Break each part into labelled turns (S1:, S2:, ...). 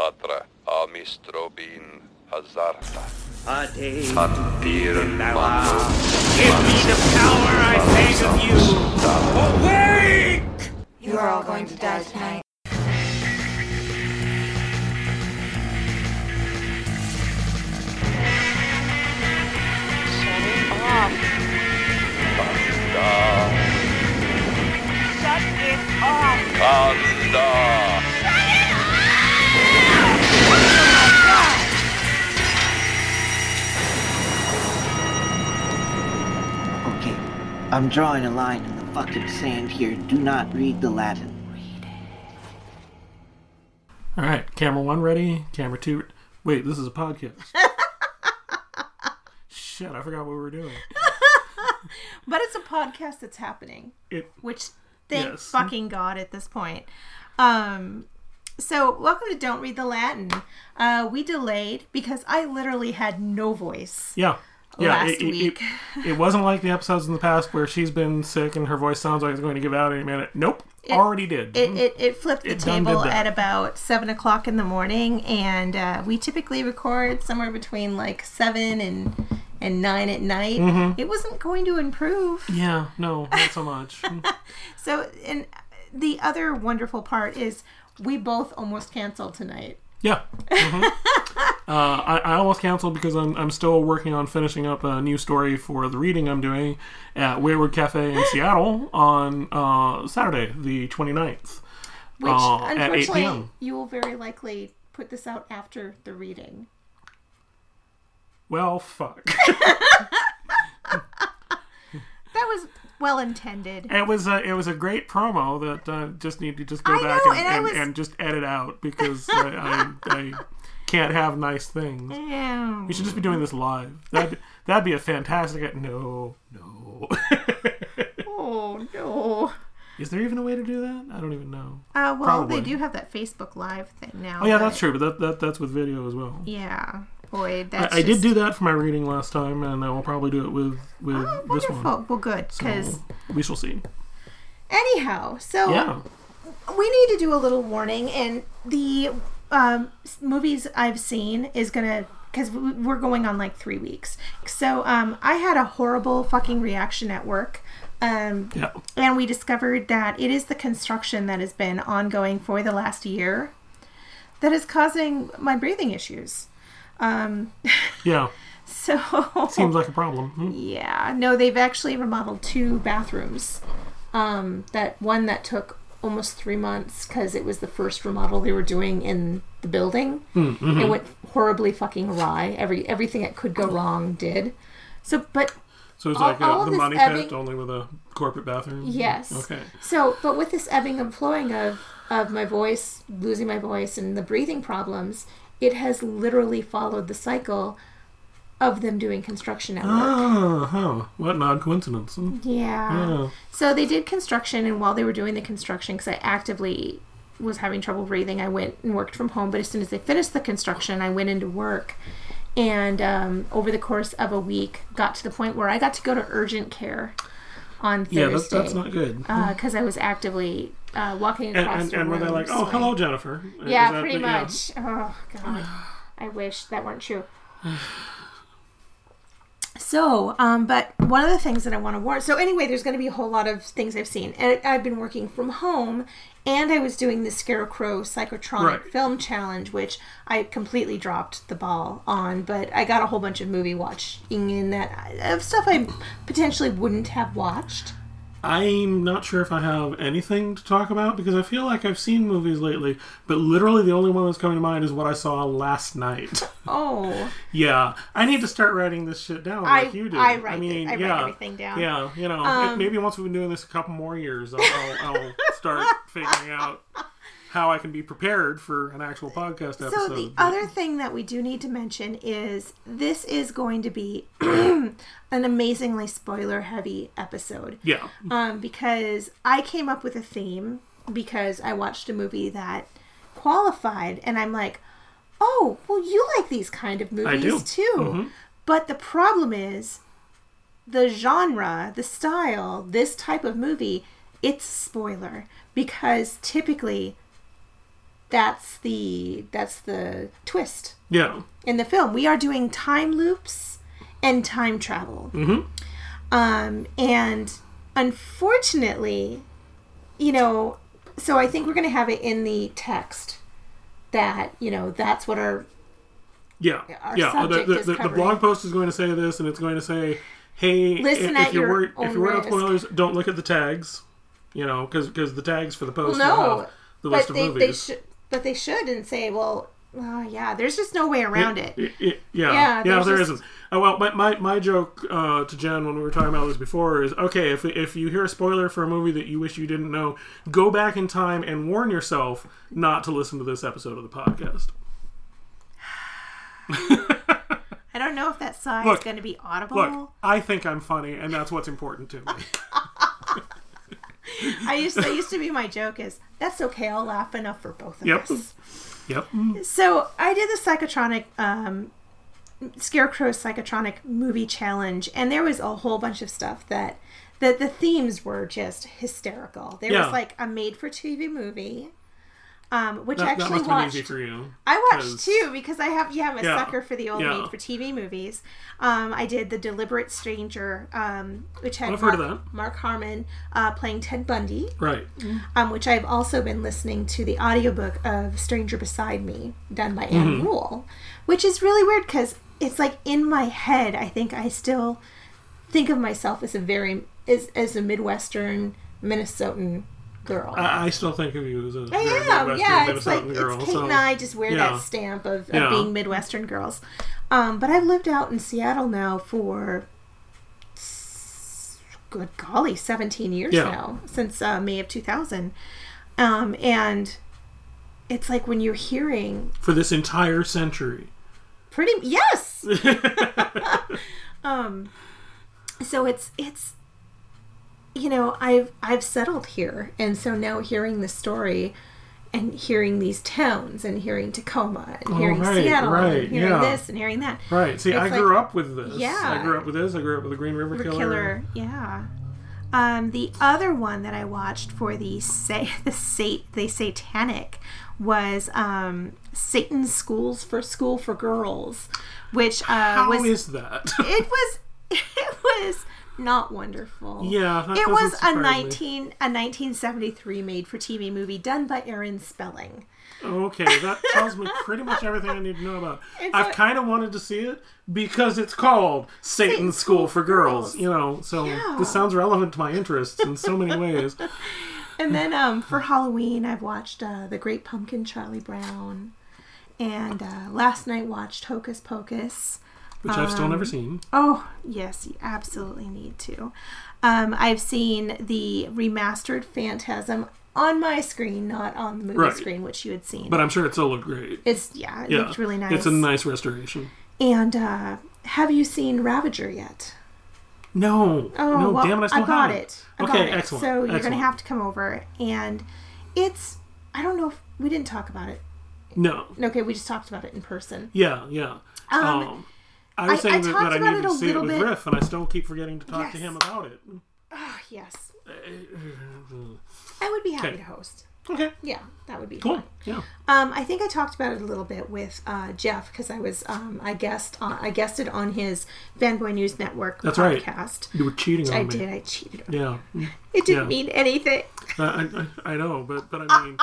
S1: Tatra amistrobin hazarta.
S2: Ade
S1: Antiren
S2: Bella. Give me the power I beg of you! Awake!
S3: You are all going to die tonight.
S4: Shut it off.
S1: Kanda.
S4: Shut it off.
S1: Kanda.
S5: I'm drawing a line in the fucking sand here. Do not read the Latin.
S6: All right, camera one ready. Camera two. Wait, this is a podcast. Shit, I forgot what we were doing.
S7: But it's a podcast that's happening,
S6: It.
S7: which thank
S6: Yes.
S7: fucking God at this point. Um, so welcome to Don't Read the Latin. Uh, we delayed because I literally had no voice.
S6: Yeah. Yeah,
S7: Last
S6: it, it-
S7: week.
S6: It, it wasn't like the episodes in the past where she's been sick and her voice sounds like it's going to give out any minute. Nope, already did.
S7: It, it, it flipped the
S6: It
S7: table at about seven o'clock in the morning, and uh, we typically record somewhere between like seven and and nine at night.
S6: Mm-hmm.
S7: It wasn't going to improve.
S6: yeah, no, not so much.
S7: So, and the other wonderful part is we both almost canceled tonight.
S6: yeah. mhm. uh, I, I almost canceled because I'm, I'm still working on finishing up a new story for the reading I'm doing at Wayward Cafe in Seattle on uh, Saturday, the 29th.
S7: Which,
S6: Uh, at 8
S7: unfortunately,
S6: p.m..
S7: you will very likely put this out after the reading.
S6: Well, fuck.
S7: That was well intended.
S6: It was a it was a great promo that uh, just need to just go
S7: I
S6: back
S7: know,
S6: and,
S7: and
S6: and,
S7: was-
S6: and just edit out because I, I, I can't have nice things.
S7: Yeah.
S6: We should just be doing this live. That that'd be a fantastic. No, no.
S7: Oh no.
S6: Is there even a way to do that? I don't even know.
S7: Uh, well,
S6: Probably.
S7: they do have that Facebook Live thing now.
S6: Oh yeah,
S7: but-
S6: that's true. But that, that that's with video as well.
S7: Yeah. Boy,
S6: I,
S7: that's
S6: I did
S7: just-
S6: do that for my reading last time, and I will probably do it with with
S7: Oh,
S6: this one.
S7: Well, good,
S6: So
S7: because
S6: we shall see.
S7: anyhow, so
S6: Yeah.
S7: we need to do a little warning, and the um, movies I've seen is gonna because we're going on like three weeks. So um, I had a horrible fucking reaction at work. Um,
S6: Yeah.
S7: and we discovered that it is the construction that has been ongoing for the last year that is causing my breathing issues. Um,
S6: Yeah.
S7: so
S6: Seems like a problem. Hmm.
S7: yeah, no, they've actually remodeled two bathrooms. Um, that one that took almost three months because it was the first remodel they were doing in the building. Mm, mm-hmm. It went horribly fucking awry. Every everything that could go wrong did. So, but
S6: So it's uh,
S7: All-
S6: like
S7: all
S6: a, the money
S7: ebbing-
S6: pit, only with a corporate bathroom.
S7: Yes.
S6: Okay.
S7: So, but with this ebbing and flowing of of my voice, losing my voice, and the breathing problems, it has literally followed the cycle of them doing construction at work.
S6: Oh, huh. What an odd coincidence. Hmm.
S7: Yeah.
S6: Yeah.
S7: So they did construction, and while they were doing the construction, because I actively was having trouble breathing, I went and worked from home. But as soon as they finished the construction, I went into work. And um, over the course of a week, got to the point where I got to go to urgent care on Thursday.
S6: Yeah, that's, that's not good.
S7: because I was actively uh, walking
S6: and
S7: across
S6: and,
S7: the
S6: and were they
S7: room,
S6: like, oh,
S7: so
S6: hello, Jennifer? Is
S7: Yeah,
S6: that
S7: pretty
S6: the- yeah.
S7: much. Oh god, I wish that weren't true. So, um, but one of the things that I want to warn. So anyway, there's going to be a whole lot of things I've seen, and I've been working from home, and I was doing the Scarecrow Psychotronic
S6: Right.
S7: Film Challenge, which I completely dropped the ball on. But I got a whole bunch of movie watching in that of stuff I potentially wouldn't have watched.
S6: I'm not sure if I have anything to talk about because I feel like I've seen movies lately, but literally the only one that's coming to mind is what I saw last night.
S7: Oh,
S6: yeah, I need to start writing this shit down
S7: I-
S6: like you do.
S7: I write it.
S6: mean,
S7: I write
S6: yeah,
S7: everything down.
S6: Yeah, you know,
S7: Um,
S6: maybe once we've been doing this a couple more years, I'll, I'll, I'll start figuring out how I can be prepared for an actual podcast episode.
S7: So the
S6: but-
S7: other thing that we do need to mention is this is going to be an amazingly spoiler heavy episode.
S6: yeah,
S7: Um, because I came up with a theme because I watched a movie that qualified and I'm like, "Oh, well you like these kind of movies too." But the problem is the genre, the style, this type of movie, it's spoiler because typically that's the that's the twist
S6: Yeah.
S7: in the film. We are doing time loops and time travel.
S6: Mhm.
S7: Um, and unfortunately, you know, so I think we're going to have it in the text that you know that's what our
S6: Yeah,
S7: Our
S6: yeah. The, the, the, the blog post is going to say this, and it's going to say, "Hey,
S7: Listen
S6: if,
S7: at
S6: if you're
S7: your
S6: worried, if you're worried about spoilers, don't look at the tags." You know, because the tags for the post
S7: well, no,
S6: have the
S7: but
S6: list of
S7: they, they
S6: movies.
S7: But they should and say, well, yeah, there's just no way around it.
S6: yeah, yeah,
S7: Yeah,
S6: yeah.
S7: there's
S6: There
S7: just-
S6: not Oh, well, my, my, my joke uh, to Jen when we were talking about this before is okay. If if you hear a spoiler for a movie that you wish you didn't know, go back in time and warn yourself not to listen to this episode of the podcast.
S7: I don't know if that sigh
S6: Look,
S7: is going to be audible.
S6: Look, I think I'm funny, and that's what's important to me.
S7: I used that used to be my joke is that's okay. I'll laugh enough for both of
S6: Yep.
S7: us.
S6: Yep.
S7: So I did the psychotronic um, Scarecrow psychotronic movie challenge, and there was a whole bunch of stuff that that the themes were just hysterical. There
S6: Yeah.
S7: was like a made-for-TV movie, um, which
S6: That, that
S7: actually
S6: been
S7: watched.
S6: you.
S7: I watched
S6: 'cause-
S7: too because I have yeah I'm a
S6: Yeah.
S7: sucker for the old
S6: Yeah.
S7: made for TV movies. Um, I did the Deliberate Stranger, um, which had
S6: I've
S7: Mark,
S6: heard of that.
S7: Mark Harmon uh, playing Ted Bundy,
S6: Right.
S7: um, which I've also been listening to the audiobook of Stranger Beside Me done by
S6: Mm-hmm.
S7: Ann Rule, which is really weird because it's like in my head I think I still think of myself as a very as, as a Midwestern Minnesotan girl.
S6: I, I still think of you as a
S7: I am,
S6: Midwestern
S7: yeah. It's like
S6: girl.
S7: it's Kate
S6: so,
S7: and I just wear
S6: yeah.
S7: that stamp of, of
S6: Yeah.
S7: being Midwestern girls. Um, but I've lived out in Seattle now for good golly, seventeen years
S6: Yeah.
S7: now since uh, May of two thousand, um, and it's like when you're hearing
S6: for this entire century.
S7: pretty yes. um, so it's it's you know I've I've settled here, and so now hearing the story. And hearing these towns, and hearing Tacoma, and hearing
S6: Oh, right,
S7: Seattle,
S6: right,
S7: and hearing
S6: yeah.
S7: this, and hearing that.
S6: Right. See,
S7: It's
S6: I
S7: like-
S6: grew up with this.
S7: Yeah.
S6: I grew up with this. I grew up with the Green River
S7: River
S6: Killer.
S7: Killer, yeah. Um, the other one that I watched for the say the sat the satanic was um, Satan's Schools for School for Girls, which uh,
S6: How
S7: was
S6: is that?
S7: it was it was not wonderful.
S6: Yeah,
S7: it was a
S6: surprise me.
S7: nineteen a nineteen seventy three made for TV movie done by Aaron Spelling.
S6: okay, that tells me pretty much everything I need to know about. I've kind of wanted to see it because it's called Satan's
S7: Satan's
S6: School
S7: School
S6: for
S7: for
S6: Girls.
S7: Girls.
S6: You know, so
S7: Yeah.
S6: this sounds relevant to my interests in so many ways.
S7: And then um, for Halloween, I've watched uh, The Great Pumpkin, Charlie Brown, and uh, last night watched Hocus Pocus.
S6: Which I've still
S7: Um,
S6: never seen.
S7: Oh yes, you absolutely need to. Um, I've seen the remastered Phantasm on my screen, not on the movie
S6: Right.
S7: screen, which you had seen.
S6: But I'm sure it still looked great.
S7: it's yeah, it
S6: Yeah,
S7: looked really nice.
S6: It's a nice restoration.
S7: and uh, have you seen Ravager yet?
S6: No,
S7: Oh,
S6: no,
S7: well,
S6: damn it, I still
S7: got
S6: haven't.
S7: it. I
S6: okay,
S7: got it.
S6: excellent.
S7: So you're
S6: excellent.
S7: gonna have to come over, and it's I don't know if we didn't talk about it.
S6: no.
S7: Okay, we just talked about it in person.
S6: Yeah, yeah.
S7: Um,
S6: Um, I was
S7: I-
S6: saying
S7: I
S6: that, that I needed to see it with
S7: bit.
S6: Riff, and I still keep forgetting to talk to him about it.
S7: Ah, yes, I would be happy
S6: Okay.
S7: to host.
S6: Okay,
S7: Yeah, that would be
S6: cool.
S7: fun.
S6: Yeah.
S7: Um, I think I talked about it a little bit with uh, Jeff because I was um, I guessed uh, I guested on his Fanboy News Network
S6: That's right.
S7: podcast.
S6: You were cheating on
S7: I
S6: me.
S7: did. I cheated.
S6: Yeah,
S7: It didn't
S6: Yeah.
S7: mean anything.
S6: I, I, I know, but but I mean,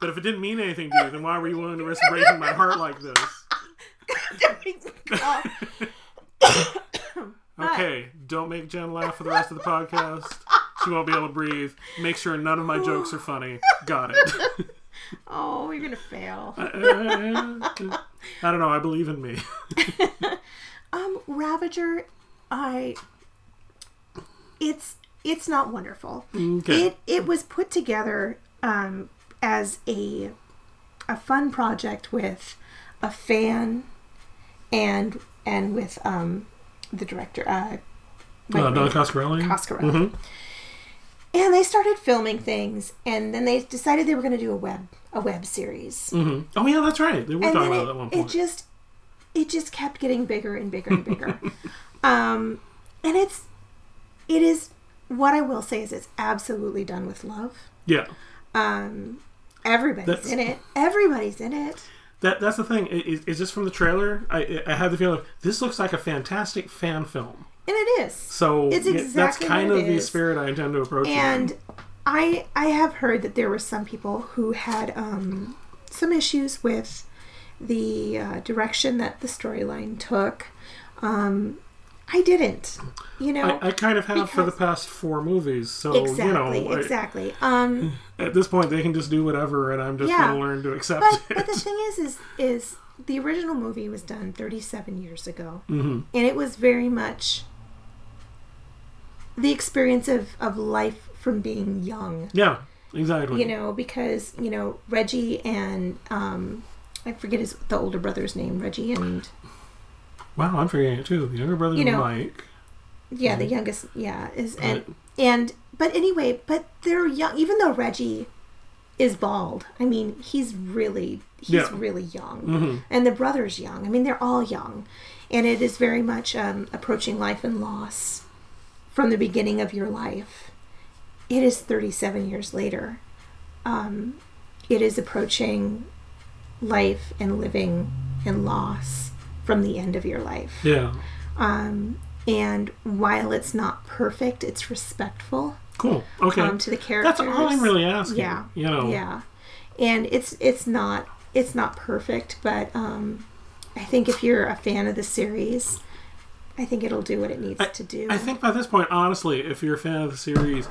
S6: but if it didn't mean anything to you, then why were you willing to risk breaking my heart like this? Okay, don't make Jen laugh for the rest of the podcast. She won't be able to breathe. Make sure none of my jokes are funny. Got it.
S7: oh, you're gonna fail.
S6: I don't know. I believe in me.
S7: Um, Ravager, I. It's it's not wonderful.
S6: Okay.
S7: It it was put together um, as a a fun project with a fan and and with um, the director uh,
S6: Uh, Don Coscarelli.
S7: Coscarelli.
S6: Mhm.
S7: And they started filming things, and then they decided they were going to do a web a web series.
S6: Mhm. Oh yeah, that's right. They were
S7: and
S6: talking about that at one
S7: it,
S6: point.
S7: it just it just kept getting bigger and bigger and bigger. um, and it's it is what I will say is it's absolutely done with love.
S6: yeah.
S7: Um, everybody's
S6: That's-
S7: in it. Everybody's in it.
S6: That that's the thing. Is, is this from the trailer? I I had the feeling this looks like a fantastic fan film.
S7: And it is.
S6: So
S7: It's
S6: yeah, that's kind of
S7: it
S6: the
S7: is.
S6: spirit I intend to approach. it.
S7: And I I have heard that there were some people who had um, some issues with the uh, direction that the storyline took. Um, I didn't. You know.
S6: I, I kind of have for the past four movies. So
S7: exactly.
S6: you know, I-
S7: exactly. Um,
S6: at this point they can just do whatever, and I'm just
S7: Yeah.
S6: gonna learn to accept
S7: but
S6: it.
S7: but the thing is is is the original movie was done 37 years ago
S6: Mhm.
S7: and it was very much the experience of of life from being young
S6: yeah, exactly.
S7: you know because you know reggie and um i forget his the older brother's name reggie and
S6: wow, I'm forgetting it too. The younger brother,
S7: You know,
S6: Mike.
S7: yeah the youngest yeah is and and but anyway but they're young even though reggie is bald i mean he's really he's
S6: Yeah.
S7: really young
S6: Mhm.
S7: and the brother's young i mean they're all young and it is very much um, approaching life and loss from the beginning of your life it is 37 years later um, it is approaching life and living and loss from the end of your life
S6: Yeah,
S7: um, and while it's not perfect, it's respectful
S6: cool. Okay,
S7: um, to the characters.
S6: that's all I'm really asking.
S7: Yeah,
S6: you know.
S7: yeah, and it's it's not it's not perfect, but um, I think if you're a fan of the series, I think it'll do what it needs to do.
S6: I think by this point, honestly, if you're a fan of the series,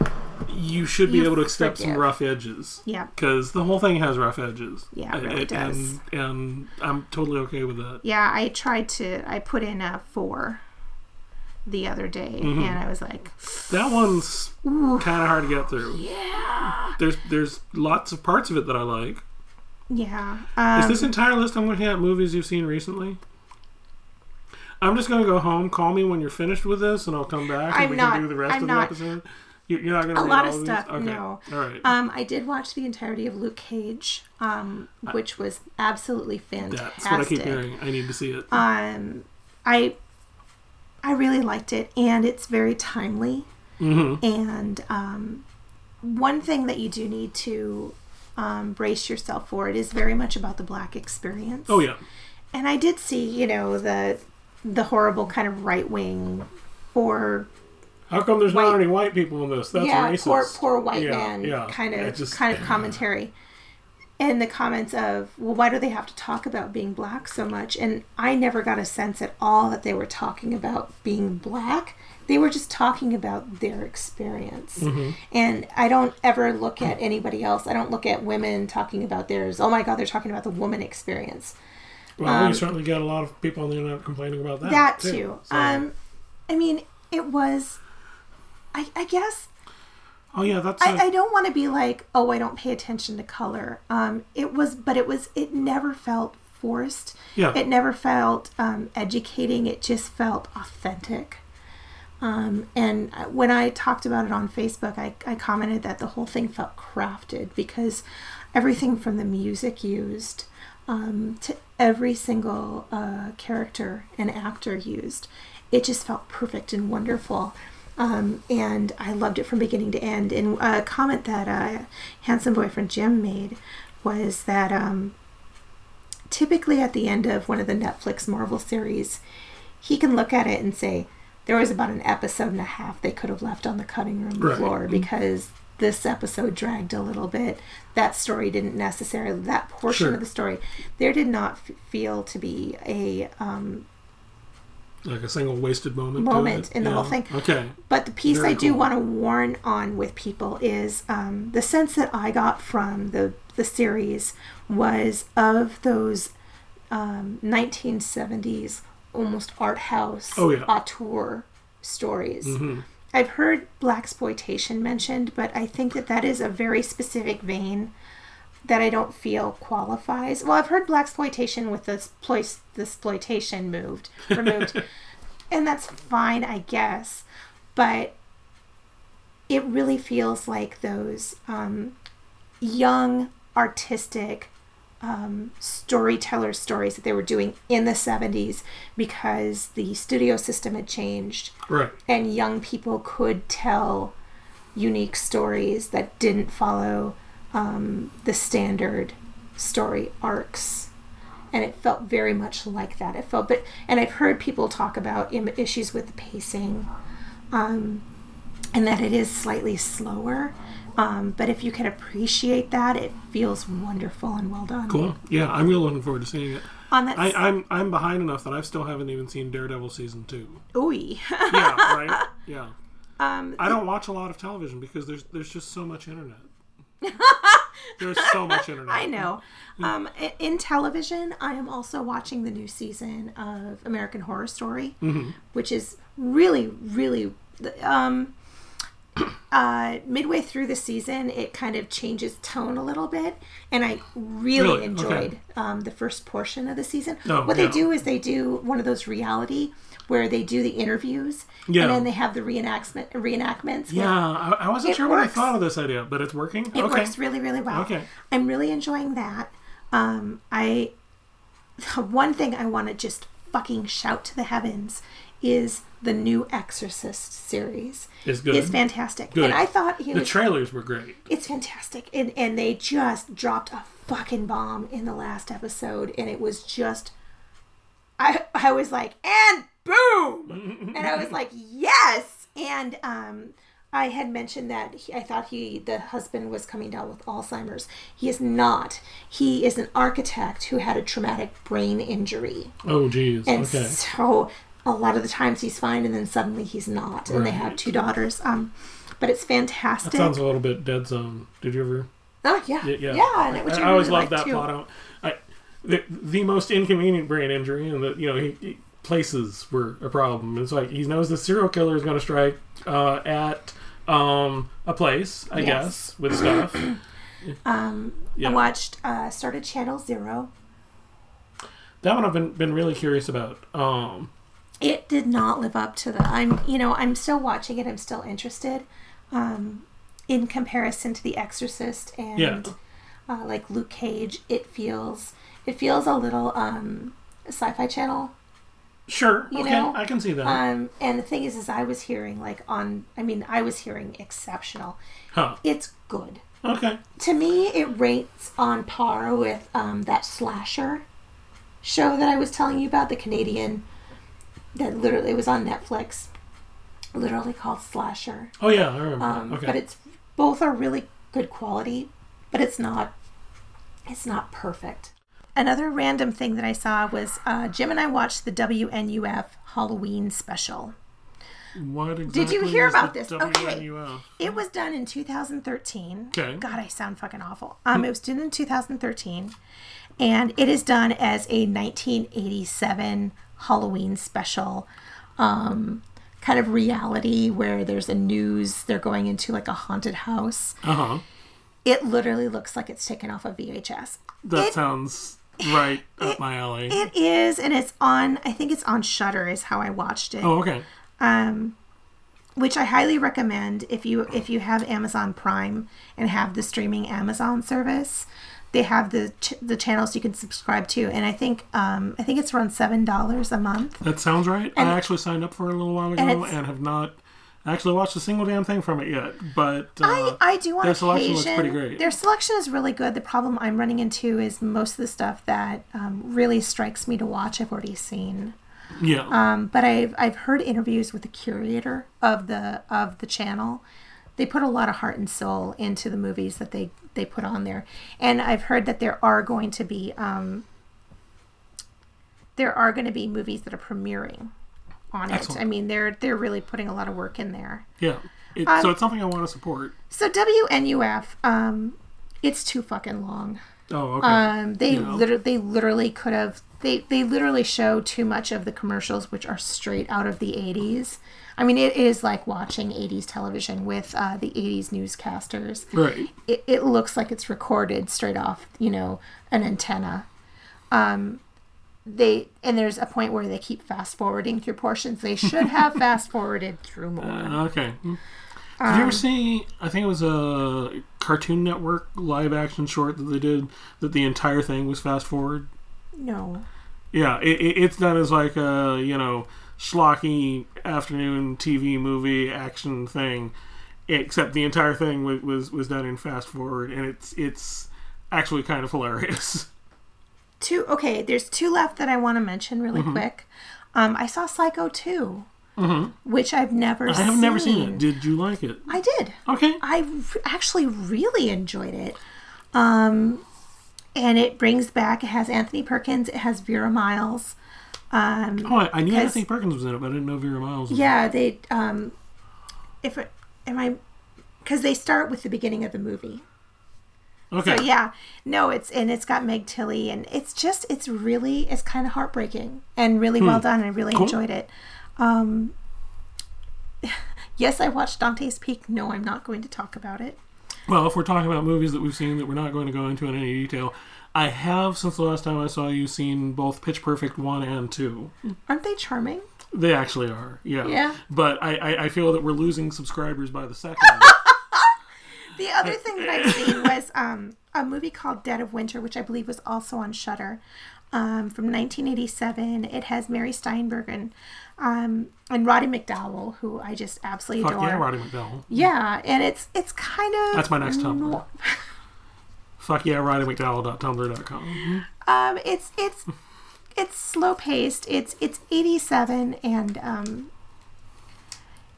S6: you should be
S7: You
S6: able to accept some rough edges.
S7: Yeah.
S6: Because the whole thing has rough edges.
S7: Yeah, it really
S6: And-
S7: does.
S6: And, and I'm totally okay with that.
S7: yeah, I tried to. I put in a four the other day,
S6: Mm-hmm.
S7: and I was like,
S6: That one's kind of hard to get through.
S7: yeah,
S6: There's there's lots of parts of it that I like.
S7: yeah. Um,
S6: Is this entire list I'm looking at movies you've seen recently? I'm just gonna go home. Call me when you're finished with this, and I'll come back and
S7: I'm
S6: we
S7: not-
S6: can do the rest
S7: I'm
S6: of the
S7: not-
S6: episode. You- You're not gonna
S7: a lot of stuff.
S6: Okay.
S7: No.
S6: All right.
S7: Um, I did watch the entirety of Luke Cage, um, which was absolutely fantastic.
S6: That's what I keep hearing. I need to see it.
S7: Um, I I really liked it, and it's very timely.
S6: hmm
S7: And um, one thing that you do need to um, brace yourself for it is very much about the black experience.
S6: Oh yeah.
S7: And I did see, you know, the the horrible kind of right wing or
S6: How come there's
S7: White-
S6: not any white people in this? That's
S7: yeah,
S6: racist.
S7: poor poor white
S6: Yeah,
S7: man
S6: yeah.
S7: kind of
S6: just-
S7: kind of commentary. And the comments of, well, why do they have to talk about being black so much? And I never got a sense at all that they were talking about being black. They were just talking about their experience.
S6: Mm-hmm.
S7: And I don't ever look at anybody else. I don't look at women talking about theirs. Oh my God, they're talking about the woman experience.
S6: Well, we certainly get a lot of people on the internet complaining about that.
S7: um, that too.
S6: So-
S7: Um, I mean, it was. I, I guess
S6: oh yeah, that's. a-
S7: I, I don't want to be like, oh, I don't pay attention to color. Um, it was, but it was, it never felt forced.
S6: Yeah.
S7: It never felt um, educating. It just felt authentic. Um, and when I talked about it on Facebook, I, I commented that the whole thing felt crafted because everything from the music used um, to every single uh, character and actor used, it just felt perfect and wonderful. Um, and I loved it from beginning to end. And a comment that uh, handsome boyfriend Jim made was that um, typically at the end of one of the Netflix Marvel series, he can look at it and say, there was about an episode and a half they could have left on the cutting room
S6: Right.
S7: floor because this episode dragged a little bit. That story didn't necessarily, that portion
S6: Sure.
S7: of the story, there did not f- feel to be a um,
S6: like a single wasted moment.
S7: Moment in the whole thing.
S6: Okay.
S7: But the piece
S6: Very
S7: I do
S6: cool.
S7: want to warn on with people is um, the sense that I got from the the series was of those um, 1970s almost art house
S6: Oh, yeah.
S7: auteur stories.
S6: Mhm.
S7: I've heard black exploitation mentioned, but I think that that is a very specific vein that I don't feel qualifies. Well, I've heard black exploitation with the exploitation moved removed, and that's fine, I guess. But it really feels like those um, young artistic um, storyteller stories that they were doing in the 70s because the studio system had changed
S6: Right.
S7: and young people could tell unique stories that didn't follow um, the standard story arcs and it felt very much like that. It felt, but and I've heard people talk about issues with the pacing, um, and that it is slightly slower. Um, but if you can appreciate that, it feels wonderful and well done.
S6: Cool. Yeah, I'm really looking forward to seeing it.
S7: On that,
S6: I, I'm I'm behind enough that I still haven't even seen Daredevil season two.
S7: ooey.
S6: Yeah, right. Yeah.
S7: um,
S6: I don't watch a lot of television because there's there's just so much internet. there's so much internet.
S7: I know. Um, in television, I am also watching the new season of American Horror Story, which is really, really. Um, uh, midway through the season, it kind of changes tone a little bit, and I really,
S6: Really?
S7: enjoyed
S6: Okay.
S7: um, the first portion of the season.
S6: Oh,
S7: what
S6: yeah.
S7: they do is they do one of those reality where they do the interviews,
S6: Yeah.
S7: and then they have the reenactment reenactments.
S6: Yeah, I, I wasn't sure what I thought of this idea, but it's working.
S7: it
S6: okay.
S7: works really, really well.
S6: Okay.
S7: I'm really enjoying that. Um, I one thing I want to just fucking shout to the heavens is the new Exorcist series.
S6: is good.
S7: It's fantastic,
S6: Good.
S7: and I thought he
S6: the trailers were great.
S7: it's fantastic, and and they just dropped a fucking bomb in the last episode, and it was just. I I was like, and boom, and I was like, yes, and um. I had mentioned that he, I thought he, the husband, was coming down with Alzheimer's. He is not. He is an architect who had a traumatic brain injury,
S6: Oh, geez.
S7: and
S6: okay.
S7: so a lot of the times he's fine, and then suddenly he's not. And they have two daughters. Um, but it's fantastic.
S6: That sounds a little bit Dead Zone. Did you ever?
S7: oh yeah,
S6: Yeah,
S7: yeah,
S6: yeah.
S7: and
S6: I,
S7: it, which
S6: I
S7: I
S6: always
S7: really
S6: loved that
S7: too.
S6: plot out. I, the, the most inconvenient brain injury, and the you know he, he- places were a problem. It's like he knows the serial killer is going to strike uh, at um, a place, I
S7: Yes.
S6: guess, with stuff.
S7: Um,
S6: Yeah.
S7: I watched, uh, started Channel Zero.
S6: that one I've been been really curious about. Um,
S7: It did not live up to the. I'm, you know, I'm still watching it. I'm still interested. Um, in comparison to The Exorcist and
S6: Yeah.
S7: uh, like Luke Cage, it feels it feels a little um, Sci-Fi Channel
S6: sure,
S7: You
S6: okay,
S7: know,
S6: I can see that.
S7: Um, and the thing is, is I was hearing like on, I mean, I was hearing exceptional.
S6: huh?
S7: It's good.
S6: Okay.
S7: To me, it rates on par with um, that slasher show that I was telling you about, the Canadian, that literally it was on Netflix, literally called Slasher.
S6: Oh yeah, I remember.
S7: Um,
S6: okay.
S7: But it's both are really good quality, but it's not, it's not perfect. Another random thing that I saw was uh, Jim and I watched the WNUF Halloween special.
S6: what exactly
S7: Did you hear about this? Okay. It was done in 2013.
S6: Okay.
S7: God, I sound fucking awful. Um, it was done in 2013, and it is done as a 1987 Halloween special, um, kind of reality where there's a news. They're going into like a haunted house.
S6: Uh huh.
S7: It literally looks like it's taken off of VHS.
S6: That
S7: It-
S6: sounds right up my alley.
S7: It is, and it's on. I think it's on Shudder. Is how I watched it.
S6: oh, okay.
S7: um, which I highly recommend if you if you have Amazon Prime and have the streaming Amazon service. They have the ch- the channels you can subscribe to, and I think um, I think it's around seven dollars a month.
S6: That sounds right.
S7: And-
S6: I actually signed up for it a little while ago
S7: and
S6: and, have not actually watched a single damn thing from it yet. But uh,
S7: I, I do on
S6: their selection looks pretty great.
S7: Their selection is really good. The problem I'm running into is most of the stuff that um, really strikes me to watch I've already seen.
S6: yeah,
S7: Um, but I've I've heard interviews with the curator of the of the channel. They put a lot of heart and soul into the movies that they they put on there, and I've heard that there are going to be um, there are going to be movies that are premiering on
S6: Excellent.
S7: it. I mean, they're they're really putting a lot of work in there.
S6: yeah. It,
S7: um,
S6: so it's something I want to support.
S7: So WNUF, um, it's too fucking long.
S6: Oh, okay.
S7: Um, they literally, they literally could have. They they literally show too much of the commercials, which are straight out of the '80s. I mean, it is like watching '80s television with uh, the '80s newscasters.
S6: right.
S7: It, it looks like it's recorded straight off, you know, an antenna. Um, they and there's a point where they keep fast forwarding through portions. They should have fast forwarded through more.
S6: Uh, okay. Hmm. Did
S7: Um,
S6: you ever see? I think it was a Cartoon Network live action short that they did. That the entire thing was fast forward.
S7: no.
S6: Yeah, it, it, it's done as like a you know schlocky afternoon TV movie action thing, except the entire thing was, was was done in fast forward, and it's it's actually kind of hilarious.
S7: Two. Okay, there's two left that I want to mention really
S6: Mm-hmm.
S7: quick. Um, I saw Psycho 2, which I've never.
S6: Mm-hmm. I have never seen it. Did you like it?
S7: I did.
S6: Okay.
S7: I r- actually really enjoyed it. Um, and it brings back. It has Anthony Perkins. It has Vera Miles. Um,
S6: Oh, I, I knew Anthony Perkins was in it, but I didn't know Vera Miles. Was
S7: yeah, they. Um, if it, am I? Because they start with the beginning of the movie.
S6: Okay.
S7: So yeah, no, it's and it's got Meg Tilly, and it's just it's really it's kind of heartbreaking and really well done. I really
S6: Hmm. Cool.
S7: enjoyed it. Um, yes, I watched Dante's Peak. No, I'm not going to talk about it.
S6: Well, if we're talking about movies that we've seen that we're not going to go into in any detail, I have since the last time I saw you seen both Pitch Perfect one and two.
S7: Aren't they charming?
S6: They actually are, yeah.
S7: Yeah.
S6: But I, I, I feel that we're losing subscribers by the second.
S7: The other thing that I've seen was um, a movie called Dead of Winter, which I believe was also on Shudder, um, from 1987. It has Mary Steenburgen and um, and Roddy McDowall, who I just absolutely
S6: Fuck
S7: adore.
S6: yeah, Roddy McDowell.
S7: Yeah, and it's it's kind of
S6: That's my next Tumblr.
S7: nor-
S6: Fuck yeah, RoddyMcDowell.tumblr.com.
S7: Um, it's it's it's slow paced. It's it's 87, and um,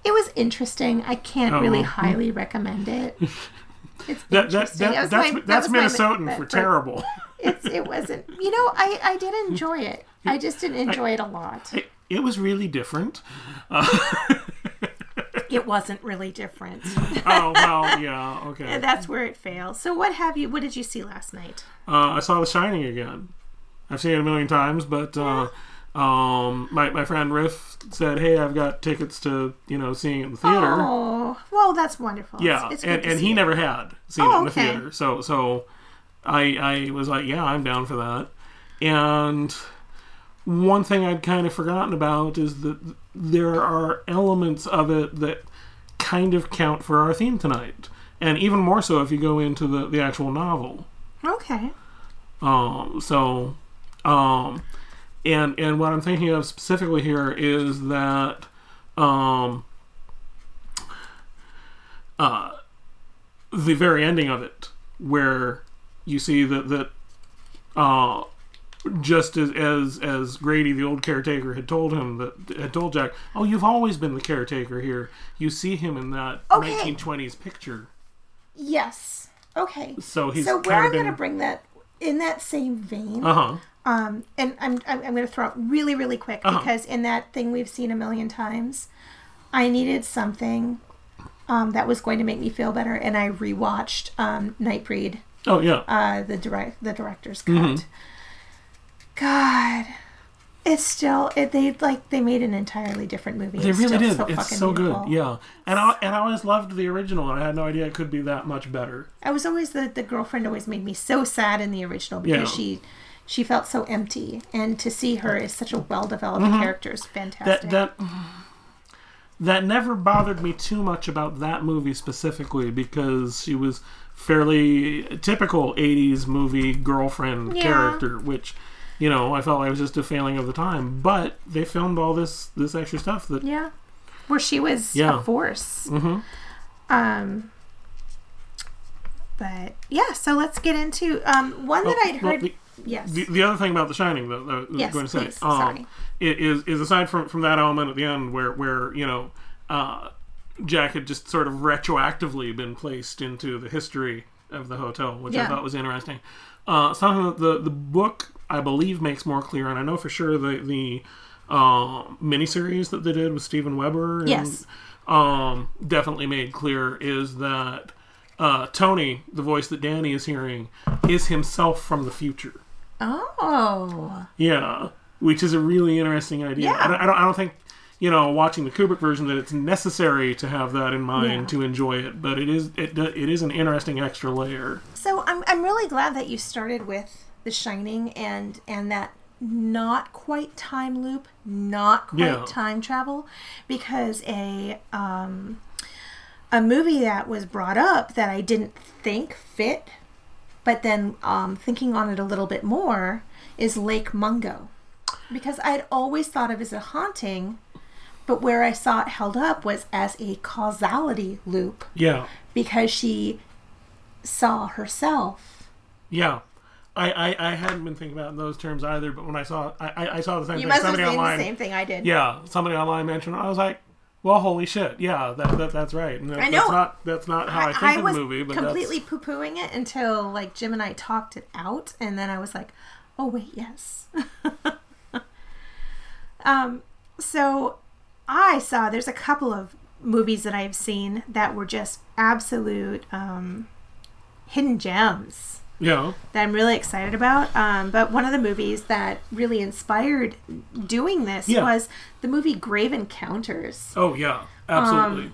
S7: it was interesting. I can't
S6: Oh.
S7: really highly recommend it. It's
S6: That, that, that, that's
S7: my- that
S6: that's Minnesotan for terrible.
S7: It's it wasn't. You know, I I did enjoy it. I just didn't enjoy it a lot.
S6: it, it was really different.
S7: It wasn't really different.
S6: Oh, well, yeah, okay.
S7: and that's where it fails. So what have you? What did you see last night?
S6: Uh, I saw The Shining again. I've seen it a million times, but uh, um, my my friend Riff said, "Hey, I've got tickets to you know seeing it in the theater."
S7: Oh, well, that's wonderful.
S6: yeah,
S7: it's, it's
S6: and, and he
S7: it.
S6: never had seen
S7: Oh,
S6: it in the
S7: okay.
S6: theater, so so I I was like, "Yeah, I'm down for that." And one thing I'd kind of forgotten about is that there are elements of it that kind of count for our theme tonight, and even more so if you go into the the actual novel.
S7: Okay.
S6: Um, so, um, and and what I'm thinking of specifically here is that, um, uh, the very ending of it, where you see that that, uh, just as as as Grady, the old caretaker, had told him that had told Jack, "Oh, you've always been the caretaker here." You see him in that
S7: Okay.
S6: 1920s picture.
S7: Yes. Okay.
S6: So he's
S7: so where I'm
S6: of
S7: going to bring that in that same vein,
S6: uh huh.
S7: Um, and I'm I'm, I'm going to throw it really really quick
S6: Uh-huh.
S7: because in that thing we've seen a million times, I needed something um, that was going to make me feel better, and I rewatched um, Nightbreed,
S6: Oh yeah.
S7: uh, the direct the director's cut.
S6: Mm-hmm.
S7: God. It's still it, they like they made an entirely different movie.
S6: They
S7: It's
S6: really did.
S7: So
S6: it's so
S7: beautiful.
S6: good. Yeah. And I and I always loved the original. and I had no idea it could be that much better.
S7: I was always the the girlfriend always made me so sad in the original because
S6: Yeah.
S7: she she felt so empty and to see her as such a well developed character is fantastic.
S6: Mm-hmm. That that that never bothered me too much about that movie specifically because she was fairly typical 80s movie girlfriend
S7: Yeah.
S6: character which you know I felt like was just a failing of the time but they filmed all this this extra stuff that
S7: yeah, where she was
S6: Yeah.
S7: a force.
S6: Mhm.
S7: Um, but yeah, so let's get into um one that
S6: Well,
S7: I'd
S6: well,
S7: heard.
S6: the-
S7: yes,
S6: The, the other thing about The Shining, though, that I was
S7: Yes,
S6: going to say,
S7: please.
S6: um, is is aside from from that element at the end where where you know uh, Jack had just sort of retroactively been placed into the history of the hotel, which I thought was interesting. Uh, something that the the book I believe makes more clear, and I know for sure the the uh, miniseries that they did with Steven Weber, and,
S7: Yes.
S6: um, definitely made clear is that. Uh, Tony, the voice that Danny is hearing, is himself from the future.
S7: Oh,
S6: Yeah, which is a really interesting idea.
S7: Yeah.
S6: I, don't, I don't. I don't think you know, watching the Kubrick version, that it's necessary to have that in mind
S7: Yeah.
S6: to enjoy it. But it is it it is an interesting extra layer.
S7: So I'm I'm really glad that you started with The Shining and and that not quite time loop, not quite
S6: Yeah.
S7: time travel, because a um a movie that was brought up that I didn't think fit, but then um, thinking on it a little bit more is Lake Mungo, because I'd always thought of it as a haunting. but where I saw it held up was as a causality loop
S6: Yeah.
S7: because she saw herself.
S6: Yeah. I, I, I hadn't been thinking about in those terms either, but when I saw I, I, I saw the same thing.
S7: You
S6: thing.
S7: must have seen
S6: online,
S7: the same thing I did.
S6: Yeah, somebody online mentioned. it. I was like, well, holy shit, yeah, that, that that's right. That-
S7: I know.
S6: That's not that's not how I, think
S7: I
S6: of
S7: was
S6: the movie, but
S7: completely poo pooing it until like Jim and I talked it out, and then I was like, "Oh wait, yes." um, so I saw there's a couple of movies that I've seen that were just absolute um, hidden gems
S6: yeah,
S7: that I'm really excited about. Um, but one of the movies that really inspired doing this
S6: Yeah.
S7: was the movie Grave Encounters.
S6: oh yeah, absolutely.
S7: Um,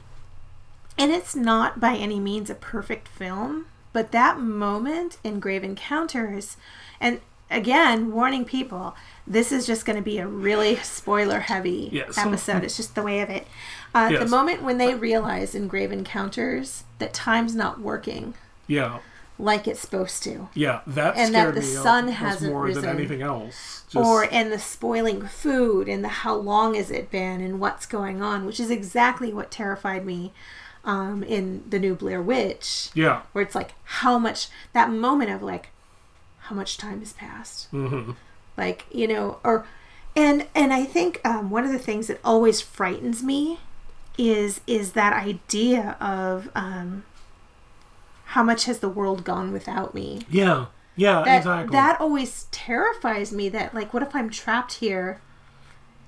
S7: And it's not by any means a perfect film, but that moment in Grave Encounters, and again, warning people, this is just going to be a really spoiler heavy
S6: Yes.
S7: episode. It's just the way of it. Uh, The moment when they realize in Grave Encounters that time's not working
S6: yeah,
S7: like it's supposed to.
S6: yeah, that
S7: And that the sun hasn't
S6: more
S7: risen.
S6: than anything else. Just,
S7: or and the spoiling food and the how long has it been and what's going on, which is exactly what terrified me um, in the new Blair Witch,
S6: yeah,
S7: where it's like how much that moment of like how much time has passed,
S6: hmm
S7: like you know, or and and I think um, one of the things that always frightens me is is that idea of um, how much has the world gone without me
S6: yeah, yeah,
S7: that
S6: exactly.
S7: that always terrifies me that like what if i'm trapped here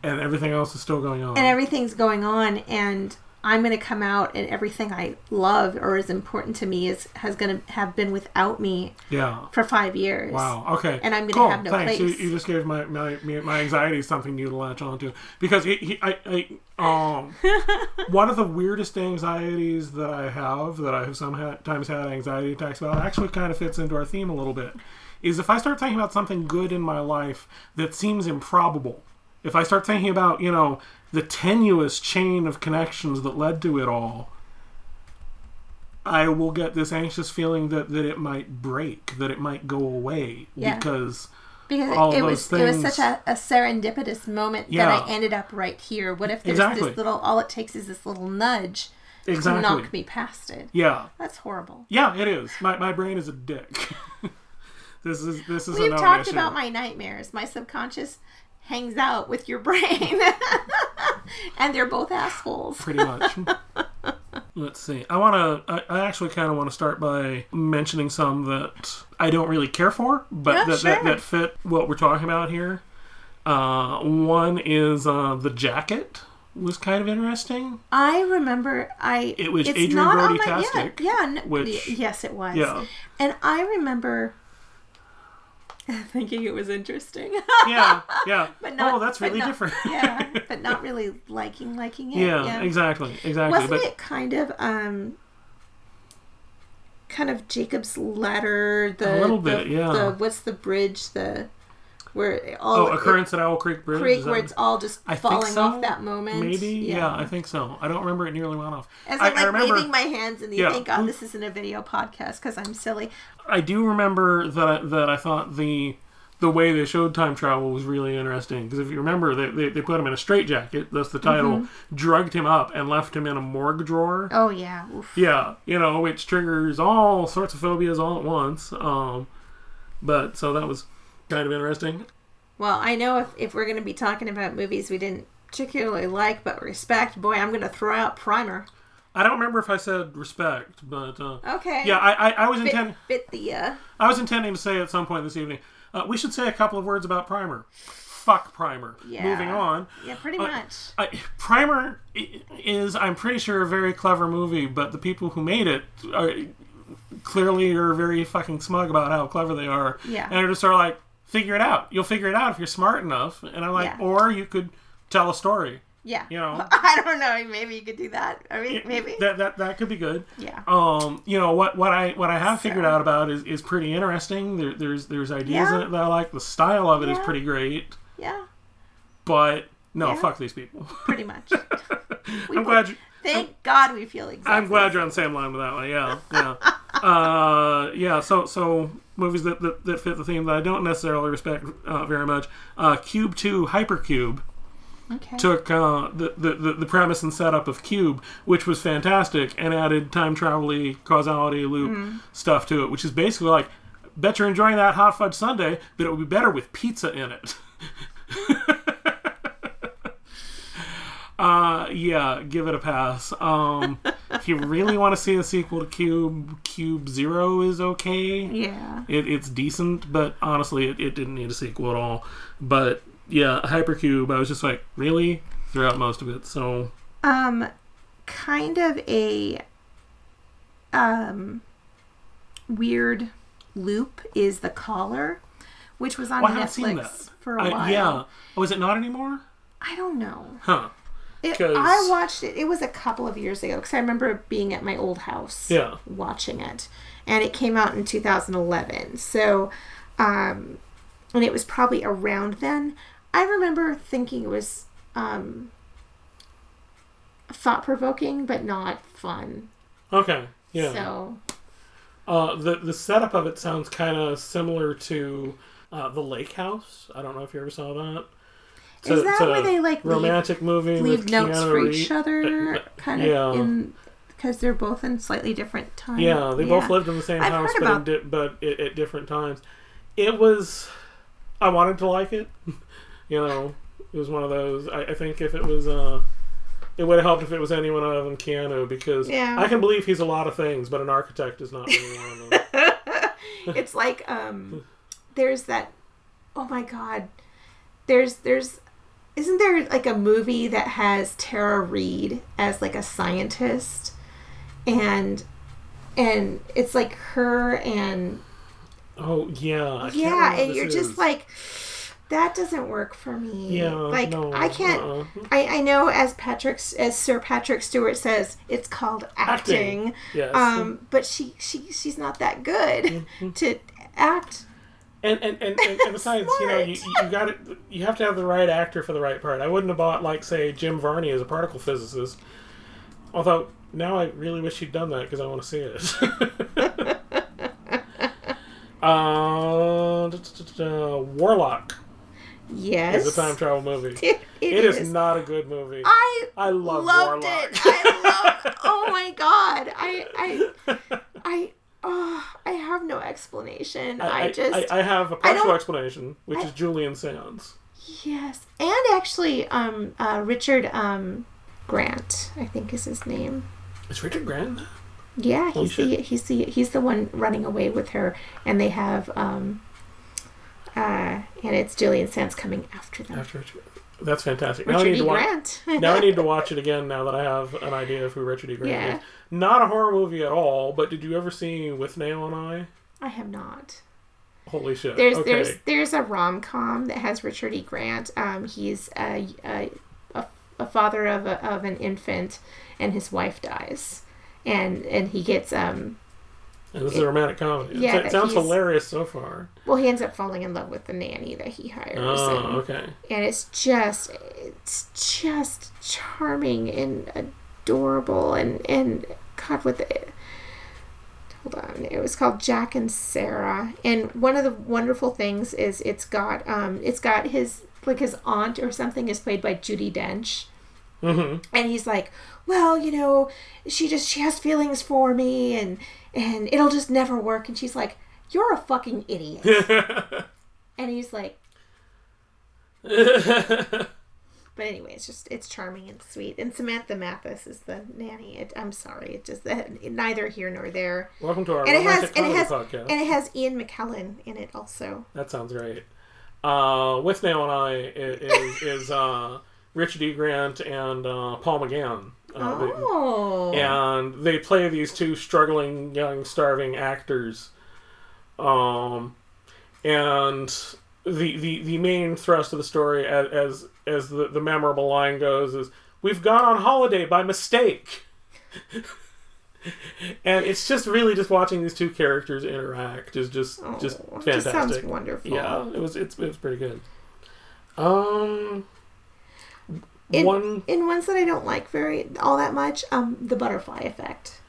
S6: and everything else is still going on.
S7: and everything's going on and i'm going to come out and everything i love or is important to me is has going to have been without me
S6: yeah.
S7: for five years
S6: Wow. Okay.
S7: And I'm gonna
S6: cool.
S7: have no
S6: Thanks. You,
S7: place.
S6: you just gave my my my anxiety something new to latch onto because he, he, I, I um one of the weirdest anxieties that I have that I have sometimes had anxiety attacks about actually kind of fits into our theme a little bit is if I start thinking about something good in my life that seems improbable. If I start thinking about you know the tenuous chain of connections that led to it all. I will get this anxious feeling that, that it might break, that it might go away
S7: Yeah.
S6: because
S7: because
S6: all
S7: it, it
S6: those
S7: was it was
S6: things-
S7: such a, a serendipitous moment
S6: Yeah.
S7: that i ended up right here what if there's
S6: Exactly.
S7: this little all it takes is this little nudge
S6: exactly
S7: to knock me past it
S6: yeah
S7: that's horrible
S6: yeah it is my, my brain is a dick this is this is
S7: we've talked
S6: issue.
S7: about my nightmares my subconscious hangs out with your brain and they're both assholes
S6: pretty much let's see i want to I, I actually kind of want to start by mentioning some that i don't really care for but
S7: Yeah,
S6: that, that,
S7: sure.
S6: that fit what we're talking about here uh, one is uh, the jacket was kind of interesting
S7: I remember I.
S6: It was
S7: it's Adrien
S6: Brody
S7: yeah,
S6: Tastic,
S7: yeah, n-
S6: which-
S7: yes, it was.
S6: Yeah.
S7: and I remember thinking it was interesting.
S6: yeah yeah
S7: but not,
S6: oh that's really
S7: not-
S6: different
S7: yeah, but not really liking liking it.
S6: yeah, exactly exactly
S7: Wasn't
S6: but
S7: it kind of um, kind of Jacob's ladder? The
S6: A little
S7: the-
S6: bit, yeah.
S7: The what's the bridge? The where all
S6: oh
S7: it-
S6: occurrence at owl creek bridge
S7: creek where it's all just
S6: I
S7: falling
S6: so.
S7: off that moment.
S6: Maybe, yeah. I think so. I don't remember it nearly well enough.
S7: As
S6: I,
S7: I'm like
S6: I remember,
S7: waving my hands, and you
S6: Yeah.
S7: think, "Oh, this isn't a video podcast because I'm silly."
S6: I do remember that I, that I thought the the way they showed time travel was really interesting because if you remember, they, they, they put him in a straitjacket. That's the title.
S7: Mm-hmm.
S6: Drugged him up and left him in a morgue drawer.
S7: Oh yeah, Oof.
S6: Yeah, you know, which triggers all sorts of phobias all at once. Um, but so that was kind of interesting.
S7: Well, I know if, if we're going to be talking about movies we didn't particularly like but respect, boy, I'm going to throw out Primer.
S6: I don't remember if I said respect, but uh,
S7: Okay.
S6: yeah, I, I, I was intending.
S7: fit the uh,
S6: I was intending to say at some point this evening. Uh, we should say a couple of words about Primer. Fuck Primer.
S7: Yeah.
S6: Moving on.
S7: yeah, pretty
S6: Uh,
S7: much.
S6: I, Primer is, I'm pretty sure, a very clever movie, but the people who made it are, clearly are very fucking smug about how clever they are.
S7: Yeah.
S6: And they're just sort of like, figure it out. You'll figure it out if you're smart enough. And I'm like,
S7: Yeah.
S6: or you could tell a story.
S7: Yeah.
S6: you know.
S7: I don't know. Maybe you could do that. I mean, maybe.
S6: That, that, that could be good.
S7: Yeah.
S6: Um, you know what what I what I have figured
S7: So-
S6: out about is, is pretty interesting. There, there's there's ideas
S7: Yeah.
S6: in it that I like. The style of it is
S7: Yeah.
S6: pretty great.
S7: Yeah,
S6: But no,
S7: Yeah.
S6: fuck these people.
S7: pretty much.
S6: I'm glad you,
S7: Thank God we feel exactly.
S6: I'm glad you're on the same line with that one. Yeah, yeah, uh, yeah. So so movies that, that, that fit the theme that I don't necessarily respect uh, very much. Uh, Cube Two Hypercube.
S7: Okay.
S6: took uh, the, the, the premise and setup of Cube, which was fantastic, and added time travel causality loop stuff to it, which is basically like, bet you're enjoying that hot fudge sundae, but it would be better with pizza in it. uh, yeah, give it a pass. Um, if you really want to see a sequel to Cube, Cube Zero is okay.
S7: yeah.
S6: It, it's decent, but honestly, it, it didn't need a sequel at all. But yeah, Hypercube, I was just like, really? Throughout most of it. So,
S7: Um, kind of a um weird loop is the Caller, which was on
S6: well, I haven't seen that.
S7: Netflix for a
S6: I-
S7: while.
S6: yeah. Oh, is it not anymore?
S7: I don't know.
S6: Huh.
S7: It, I watched it. It was a couple of years ago because I remember being at my old house.
S6: Yeah.
S7: Watching it, and it came out in 2011. So, um, and it was probably around then. I remember thinking it was um, thought provoking, but not fun.
S6: Okay. Yeah.
S7: So,
S6: Uh, the the setup of it sounds kind of similar to uh, the Lake House. I don't know if you ever saw that. It's
S7: Is that where they, like, leave-
S6: romantic movie
S7: leave notes
S6: Keanu
S7: for
S6: Reeves.
S7: each other, kind of
S6: yeah.
S7: in because they're both in slightly different times.
S6: Yeah, they both lived in the same
S7: I've
S6: house, but, di- but at, at different times. It was. I wanted to like it. you know, it was one of those. I, I think if it was. Uh, it would have helped if it was anyone other than Keanu because
S7: Yeah.
S6: I can believe he's a lot of things, but an architect is not really one of them.
S7: it's like um there's that oh my god there's there's isn't there like a movie that has Tara Reid as like a scientist and and it's like her and
S6: Oh yeah, I
S7: yeah and you're just like that doesn't work for me
S6: Yeah,
S7: like
S6: no,
S7: I can't
S6: uh-uh.
S7: I, I know as Patrick as Sir Patrick Stewart says it's called acting,
S6: Acting, yes.
S7: um but she she she's not that good
S6: Mm-hmm.
S7: to act
S6: And and, and, and, and besides, you know, you, you got it. You have to have the right actor for the right part. I wouldn't have bought like say Jim Varney as a particle physicist. Although now I really wish he'd done that because I want to see it. uh, da- da- da- da, Warlock
S7: Yes.
S6: is a time travel movie.
S7: It,
S6: it is. not a good movie.
S7: I
S6: I love
S7: loved
S6: Warlock.
S7: it. I loved. Oh my god. I I I. Oh, I have no explanation. I, just
S6: I, I have a partial explanation, which is Julian Sands.
S7: yes, and actually, um, uh, Richard um, Grant, I think is his name.
S6: Is Richard Grant?
S7: Yeah,
S6: Holy
S7: he's the
S6: shit.
S7: he's the he's the one running away with her, and they have um, uh, and it's Julian Sands coming after them.
S6: After Richard. That's fantastic. Now I
S7: Richard
S6: need
S7: E.
S6: to watch.
S7: Grant.
S6: now I need to watch it again now that I have an idea of who Richard E. Grant
S7: Yeah.
S6: is. Not a horror movie at all, but did you ever see Withnail and I?
S7: I have not.
S6: Holy shit.
S7: There's
S6: okay.
S7: there's there's a rom com that has Richard E. Grant. Um, he's a, a, a, a father of a, of an infant, and his wife dies, and and he gets um
S6: and this is a romantic comedy.
S7: Yeah,
S6: it, sounds hilarious so far.
S7: well he ends up falling in love with the nanny that he hires,
S6: Oh,
S7: and,
S6: okay.
S7: and it's just it's just charming and adorable and and God with it. Hold on, it was called Jack and Sarah, and one of the wonderful things is it's got um it's got his like his aunt or something is played by Judi Dench.
S6: hmm
S7: and he's like well you know she just she has feelings for me and and it'll just never work and she's like you're a fucking idiot and he's like but anyway it's just it's charming and sweet and samantha mathis is the nanny it, i'm sorry it just that neither here nor there
S6: Welcome to our
S7: and it has and it has
S6: podcast.
S7: and it has ian mckellen in it also
S6: That sounds great. Uh, Withnail and I is, is, uh, Richard E. Grant and uh, Paul McGann. Uh, they-
S7: oh
S6: and they play these two struggling young starving actors um and the the, the main thrust of the story as as, as the, the memorable line goes is we've gone on holiday by mistake and it's just really just watching these two characters interact is just
S7: Oh,
S6: just fantastic
S7: just sounds wonderful.
S6: yeah it was it's, it was pretty good um
S7: in,
S6: one
S7: in ones that I don't like very all that much, um, the butterfly effect.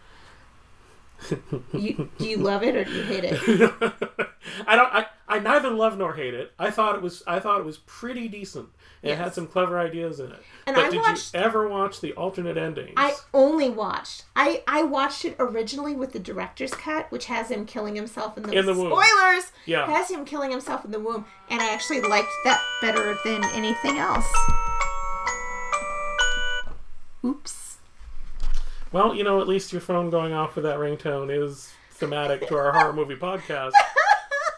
S7: you do you love it or do you hate it?
S6: I don't. I, I neither love nor hate it. I thought it was I thought it was pretty decent. It had some clever ideas in it.
S7: And
S6: but
S7: I
S6: did
S7: watched-
S6: you ever watch the alternate endings?
S7: I only watched. I I watched it originally with the director's cut, which has him killing himself in the,
S6: In the womb.
S7: spoilers.
S6: Yeah.
S7: has him killing himself in the womb, and I actually liked that better than anything else. Oops.
S6: Well, you know, at least your phone going off with that ringtone is thematic to our horror movie podcast.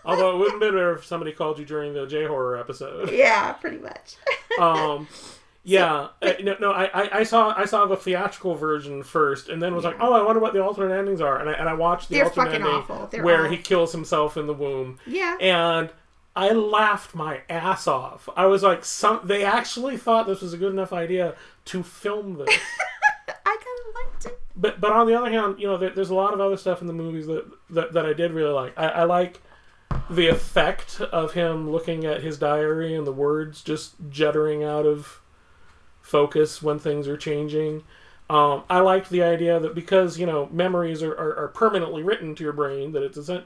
S6: Although it wouldn't be better if somebody called you during the J horror episode.
S7: Yeah, pretty much.
S6: Um, yeah, uh, no, no, I, I, saw I saw the theatrical version first, and then was like, oh, I wonder what the alternate endings are, and I, and I watched the
S7: They're
S6: alternate ending where
S7: awful.
S6: he kills himself in the womb.
S7: Yeah.
S6: and I laughed my ass off. I was like, some they actually thought this was a good enough idea to film this.
S7: I kind of liked it.
S6: but but on the other hand, you know, there, there's a lot of other stuff in the movies that that, that I did really like. I, I like the effect of him looking at his diary and the words just juddering out of focus when things are changing. Um, I liked the idea that because you know memories are, are, are permanently written to your brain, that it's a,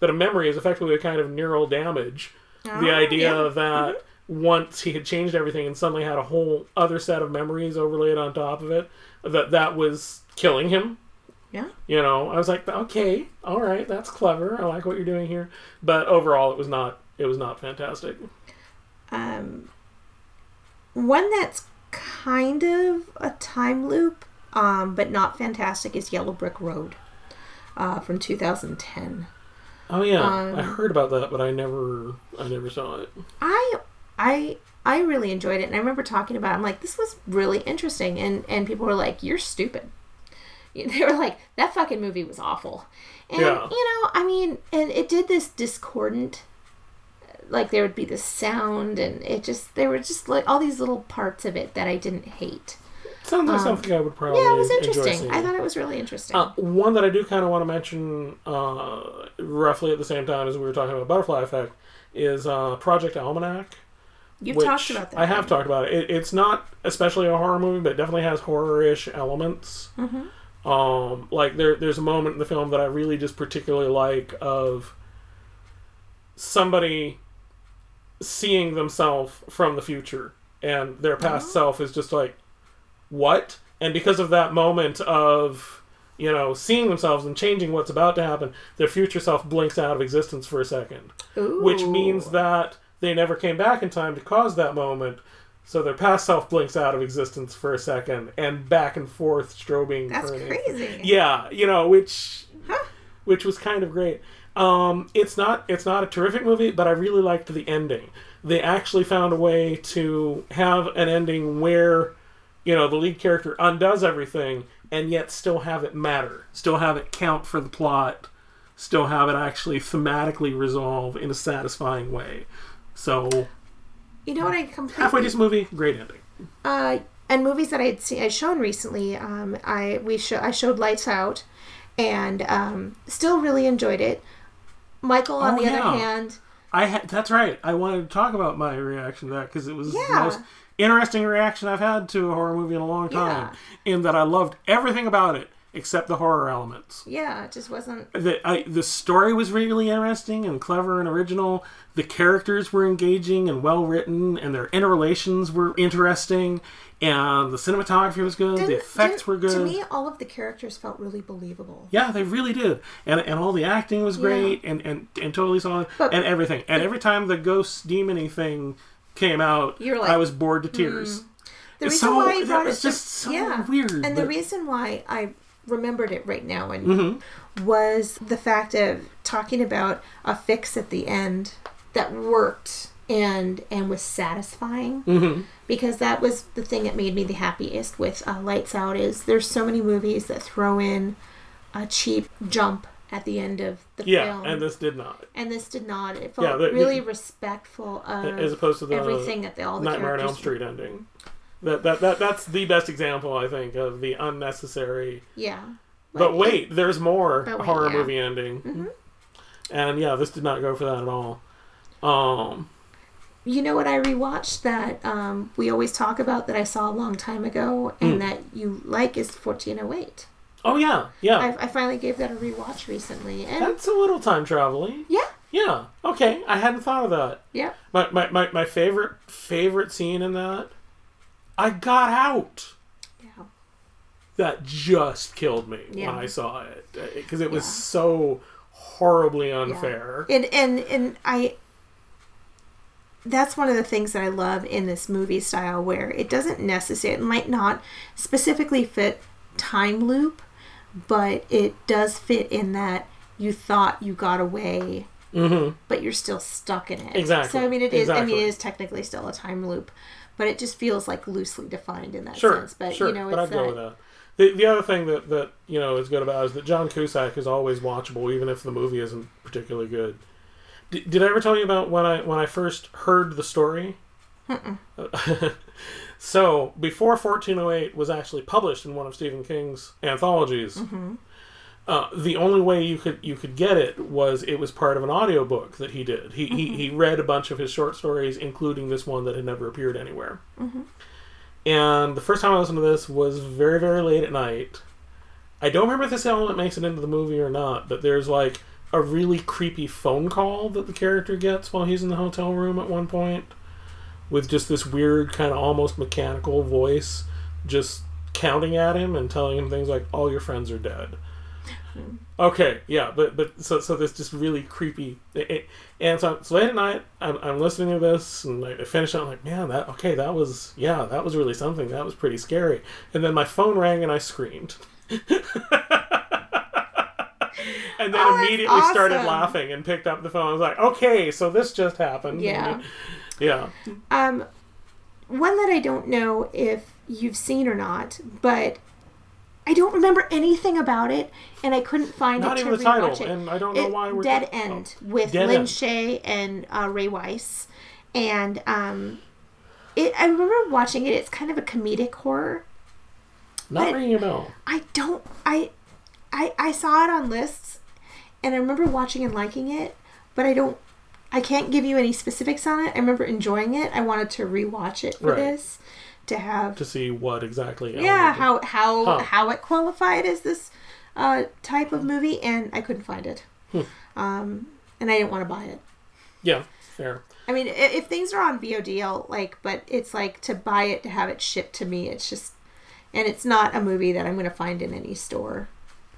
S6: that a memory is effectively a kind of neural damage. the idea
S7: yeah.
S6: that once he had changed everything and suddenly had a whole other set of memories overlaid on top of it, that that was killing him.
S7: Yeah.
S6: You know, I was like, okay, all right, that's clever. I like what you're doing here. But overall, it was not. It was not fantastic.
S7: Um, one that's kind of a time loop, um, but not fantastic, is Yellow Brick Road uh, from 2010.
S6: Oh yeah,
S7: Um,
S6: I heard about that, but I never, I never saw it.
S7: I I I really enjoyed it, and I remember talking about. It. I'm like, this was really interesting, and and people were like, "You're stupid." They were like, "That fucking movie was awful," and
S6: Yeah.
S7: you know, I mean, and it did this discordant. Like there would be this sound, and it just there were just like all these little parts of it that I didn't hate.
S6: Sounds like something I would probably.
S7: Um, Yeah, it was interesting. I thought it was really interesting.
S6: Uh, one that I do kind of want to mention, uh, roughly at the same time as we were talking about Butterfly Effect, is uh, Project Almanac.
S7: You've talked about that.
S6: I have talked about it. it. It's not especially a horror movie, but it definitely has horror-ish elements.
S7: Mm-hmm.
S6: Um, like there, there's a moment in the film that I really just particularly like of somebody seeing themselves from the future, and their past self is just like, what? And because of that moment of you know seeing themselves and changing what's about to happen, their future self blinks out of existence for a second which means that they never came back in time to cause that moment. So their past self blinks out of existence for a second, and back and forth strobing.
S7: That's crazy.
S6: Yeah, you know, which which was kind of great. Um, it's not it's not a terrific movie, but I really liked the ending. They actually found a way to have an ending where you know the lead character undoes everything and yet still have it matter, still have it count for the plot, still have it actually thematically resolve in a satisfying way. So
S7: You know what I completely
S6: halfway this movie, great ending.
S7: uh, and movies that I had seen, I shown recently. Um, I we show I showed Lights Out, and um, still really enjoyed it. Michael, on
S6: Oh,
S7: the
S6: yeah.
S7: other hand,
S6: I had that's right. I wanted to talk about my reaction to that because it was the most interesting reaction I've had to a horror movie in a long time.
S7: Yeah.
S6: In that I loved everything about it except the horror elements.
S7: yeah, it just wasn't.
S6: The I, the story was really interesting and clever and original. The characters were engaging and well written, and their interrelations were interesting. And the cinematography was good. the
S7: didn't-
S6: effects
S7: didn't-
S6: were good.
S7: To me, all of the characters felt really believable.
S6: Yeah, they really did, and and all the acting was great, and, and and totally solid,
S7: But-
S6: and everything. And every time the ghost demony thing came out,
S7: like.
S6: I was bored to tears.
S7: The reason
S6: so-
S7: why I brought
S6: was
S7: it
S6: just so
S7: yeah.
S6: weird,
S7: and the
S6: but- Mm-hmm.
S7: reason why I remembered it right now and was the fact of talking about a fix at the end that worked and and was satisfying.
S6: Mm-hmm.
S7: because that was the thing that made me the happiest with uh, Lights Out is there's so many movies that throw in a cheap jump at the end of the
S6: Yeah,
S7: film.
S6: and this did not,
S7: and this did not. It felt
S6: Yeah, the- the-
S7: really respectful of
S6: as opposed to the
S7: everything that they, all the
S6: Nightmare on Elm Street ending. That, that that that's the best example I think of the unnecessary.
S7: yeah
S6: But wait, there's more
S7: wait,
S6: horror
S7: yeah. Mm-hmm.
S6: movie ending, and yeah, this did not go for that at all. Um,
S7: You know what I rewatched that um, we always talk about that I saw a long time ago and
S6: Hmm.
S7: that you like is 1408.
S6: oh yeah, yeah,
S7: I, I finally gave that a rewatch recently. And
S6: that's a little time traveling.
S7: yeah,
S6: Yeah. Okay. I hadn't thought of that.
S7: Yeah.
S6: My, my, my, my favorite favorite scene in that, I got out.
S7: Yeah.
S6: That just killed me
S7: Yeah.
S6: when I saw it because it was
S7: Yeah.
S6: so horribly unfair.
S7: And and and I that's one of the things that I love in this movie style where it doesn't necessarily it might not specifically fit time loop, but it does fit in that you thought you got away but you're still stuck in it.
S6: Mm-hmm. Exactly.
S7: So I mean it is I mean it is technically still a time loop, but it just feels like loosely defined in that
S6: Sure,
S7: sense. But
S6: sure,
S7: you know
S6: but I'd go
S7: that,
S6: with that. The, the other thing that, that you know is good about it is that John Cusack is always watchable, even if the movie isn't particularly good. D- did I ever tell you about when I when I first heard the story? so before 1408 was actually published in one of Stephen King's anthologies, mm-hmm. Uh, the only way you could you could get it was it was part of an audiobook that he did. He, he he read a bunch of his short stories, including this one that had never appeared anywhere. And the first time I listened to this was very, very late at night. I don't remember if this element makes it into the movie or not, but there's like a really creepy phone call that the character gets while he's in the hotel room at one point with just this weird, kind of almost mechanical voice just counting at him and telling him things like, All your friends are dead. Okay, yeah, but but so so this just really creepy, it, it- and so it's late at night. I'm, I'm listening to this, and I finish it. I'm like, man, that okay, that was yeah, that was really something. That was pretty scary. And then my phone rang, and I screamed, and then
S7: Oh,
S6: immediately started laughing and picked up the phone. I was like, okay, so this just happened.
S7: Yeah.
S6: yeah.
S7: Um, one that I don't know if you've seen or not, but I don't remember anything about it, and I couldn't find
S6: Not
S7: it
S6: even
S7: to
S6: the title,
S7: rewatch it.
S6: and I don't know
S7: It-
S6: why we're
S7: Dead
S6: oh,
S7: End with
S6: Dead
S7: Lin
S6: End.
S7: Shaye and uh, Ray Wise, and um, it. I remember watching it. It's kind of a comedic horror.
S6: Not ringing a bell.
S7: I don't. I, I, I saw it on lists, and I remember watching and liking it, but I don't. I can't give you any specifics on it. I remember enjoying it. I wanted to rewatch it for
S6: Right.
S7: this to have
S6: To see what exactly.
S7: yeah how how
S6: Huh.
S7: how it qualified as this uh, type of movie, and I couldn't find it.
S6: Hmm.
S7: Um, and I didn't want to buy it.
S6: Yeah, fair.
S7: I mean, if things are on VOD, I'll like, but it's like to buy it to have it shipped to me. It's just, and it's not a movie that I'm going to find in any store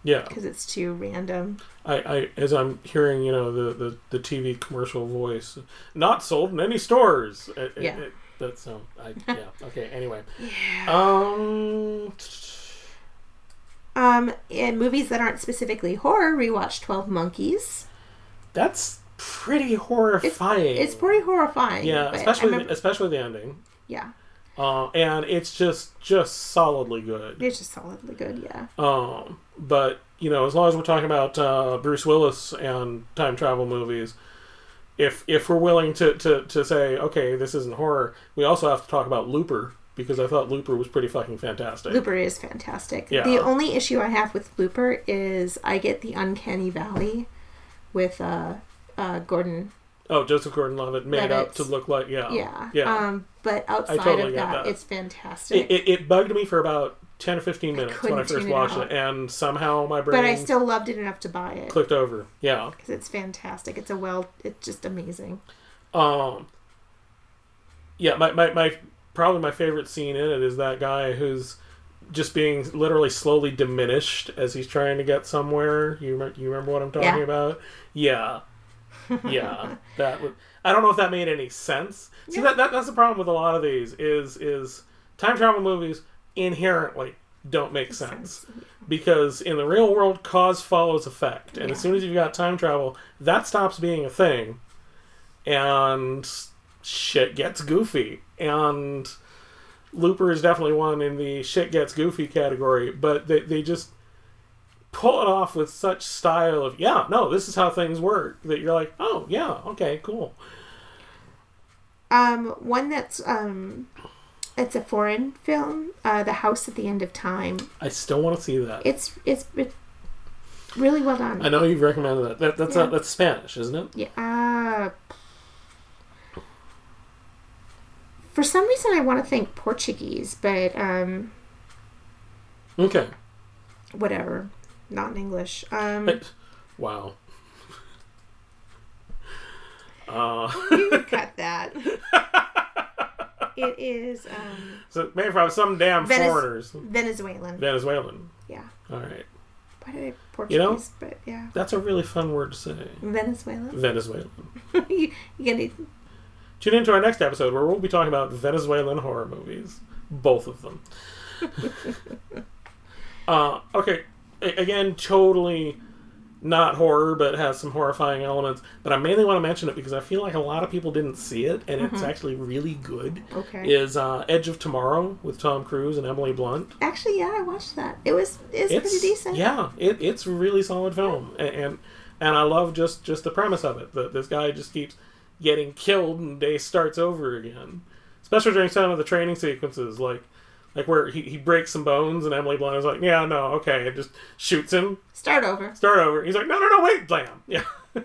S6: Yeah.
S7: because it's too random.
S6: I, I as I'm hearing, you know, the, the, the TV commercial voice, not sold in any stores. It-
S7: Yeah.
S6: it- that's um, I, yeah. Okay. Anyway. Yeah. Um.
S7: Um, and movies that aren't specifically horror, rewatch Twelve Monkeys.
S6: That's pretty horrifying.
S7: It's pretty horrifying.
S6: Yeah, especially
S7: remember-
S6: especially the ending.
S7: yeah,
S6: Uh, and it's just just solidly good.
S7: it's just solidly good. Yeah.
S6: Um, but you know, as long as we're talking about uh, Bruce Willis and time travel movies, if if we're willing to, to, to say, okay, this isn't horror, we also have to talk about Looper because I thought Looper was pretty fucking fantastic.
S7: Looper is fantastic.
S6: Yeah.
S7: The only issue I have with Looper is I get the uncanny valley with uh, uh, Gordon.
S6: Oh, Joseph Gordon-Levitt made up to look like yeah,
S7: Yeah.
S6: yeah.
S7: Um, but outside
S6: totally
S7: of that,
S6: that.
S7: it's fantastic.
S6: it, it, it bugged me for about ten or fifteen minutes when I first
S7: tune it
S6: watched it, and somehow my brain
S7: but I still loved it enough to buy it
S6: clicked over. Yeah.
S7: because it's fantastic. It's a well. It's just amazing.
S6: Um, yeah, my, my, my probably my favorite scene in it is that guy who's just being literally slowly diminished as he's trying to get somewhere. You remember, you remember what I'm talking
S7: Yeah.
S6: about? Yeah, yeah. that would. I don't know if that made any sense. See, that, that that's the problem with a lot of these is is time travel movies inherently don't make sense. because in the real world cause follows effect. And as soon as you've got time travel that stops being a thing. And shit gets goofy. And looper is definitely one in the shit gets goofy category but they, they just pull it off with such style of yeah no this is how things work that you're like oh yeah okay cool.
S7: Um, one that's um, it's a foreign film, uh, The House at the End of Time.
S6: i still want to see that
S7: It's it's, it's really well done.
S6: i know you've recommended that, that that's
S7: Yeah.
S6: not, that's spanish isn't it
S7: Yeah. Uh, for some reason, I want to think Portuguese, but um,
S6: okay
S7: whatever. Not in English. Um,
S6: wow Uh,
S7: You cut that. it is um,
S6: so maybe from some damn
S7: Venez-
S6: foreigners.
S7: Venezuelan.
S6: Venezuelan.
S7: Yeah.
S6: All right.
S7: Why did I Portuguese?
S6: You know?
S7: But yeah,
S6: That's a really fun word to say.
S7: Venezuela.
S6: Venezuelan.
S7: you, you gonna
S6: Tune into our next episode where we'll be talking about Venezuelan horror movies. Both of them. uh, okay. A- again, totally not horror, but has some horrifying elements. But I mainly want to mention it because I feel like a lot of people didn't see it, and it's actually really good.
S7: Okay.
S6: Is uh, Edge of Tomorrow with Tom Cruise and Emily Blunt.
S7: actually? Yeah, I watched that. It was it's, pretty decent.
S6: Yeah, it, it's a really solid film, and, and and I love just just the premise of it. That this guy just keeps getting killed, and day starts over again. Especially during some of the training sequences, like like where he, he breaks some bones, and Emily Blunt is like, "Yeah, no, okay," and just shoots him.
S7: Start over.
S6: Start over. He's like, "No, no, no, wait, blam!" Yeah,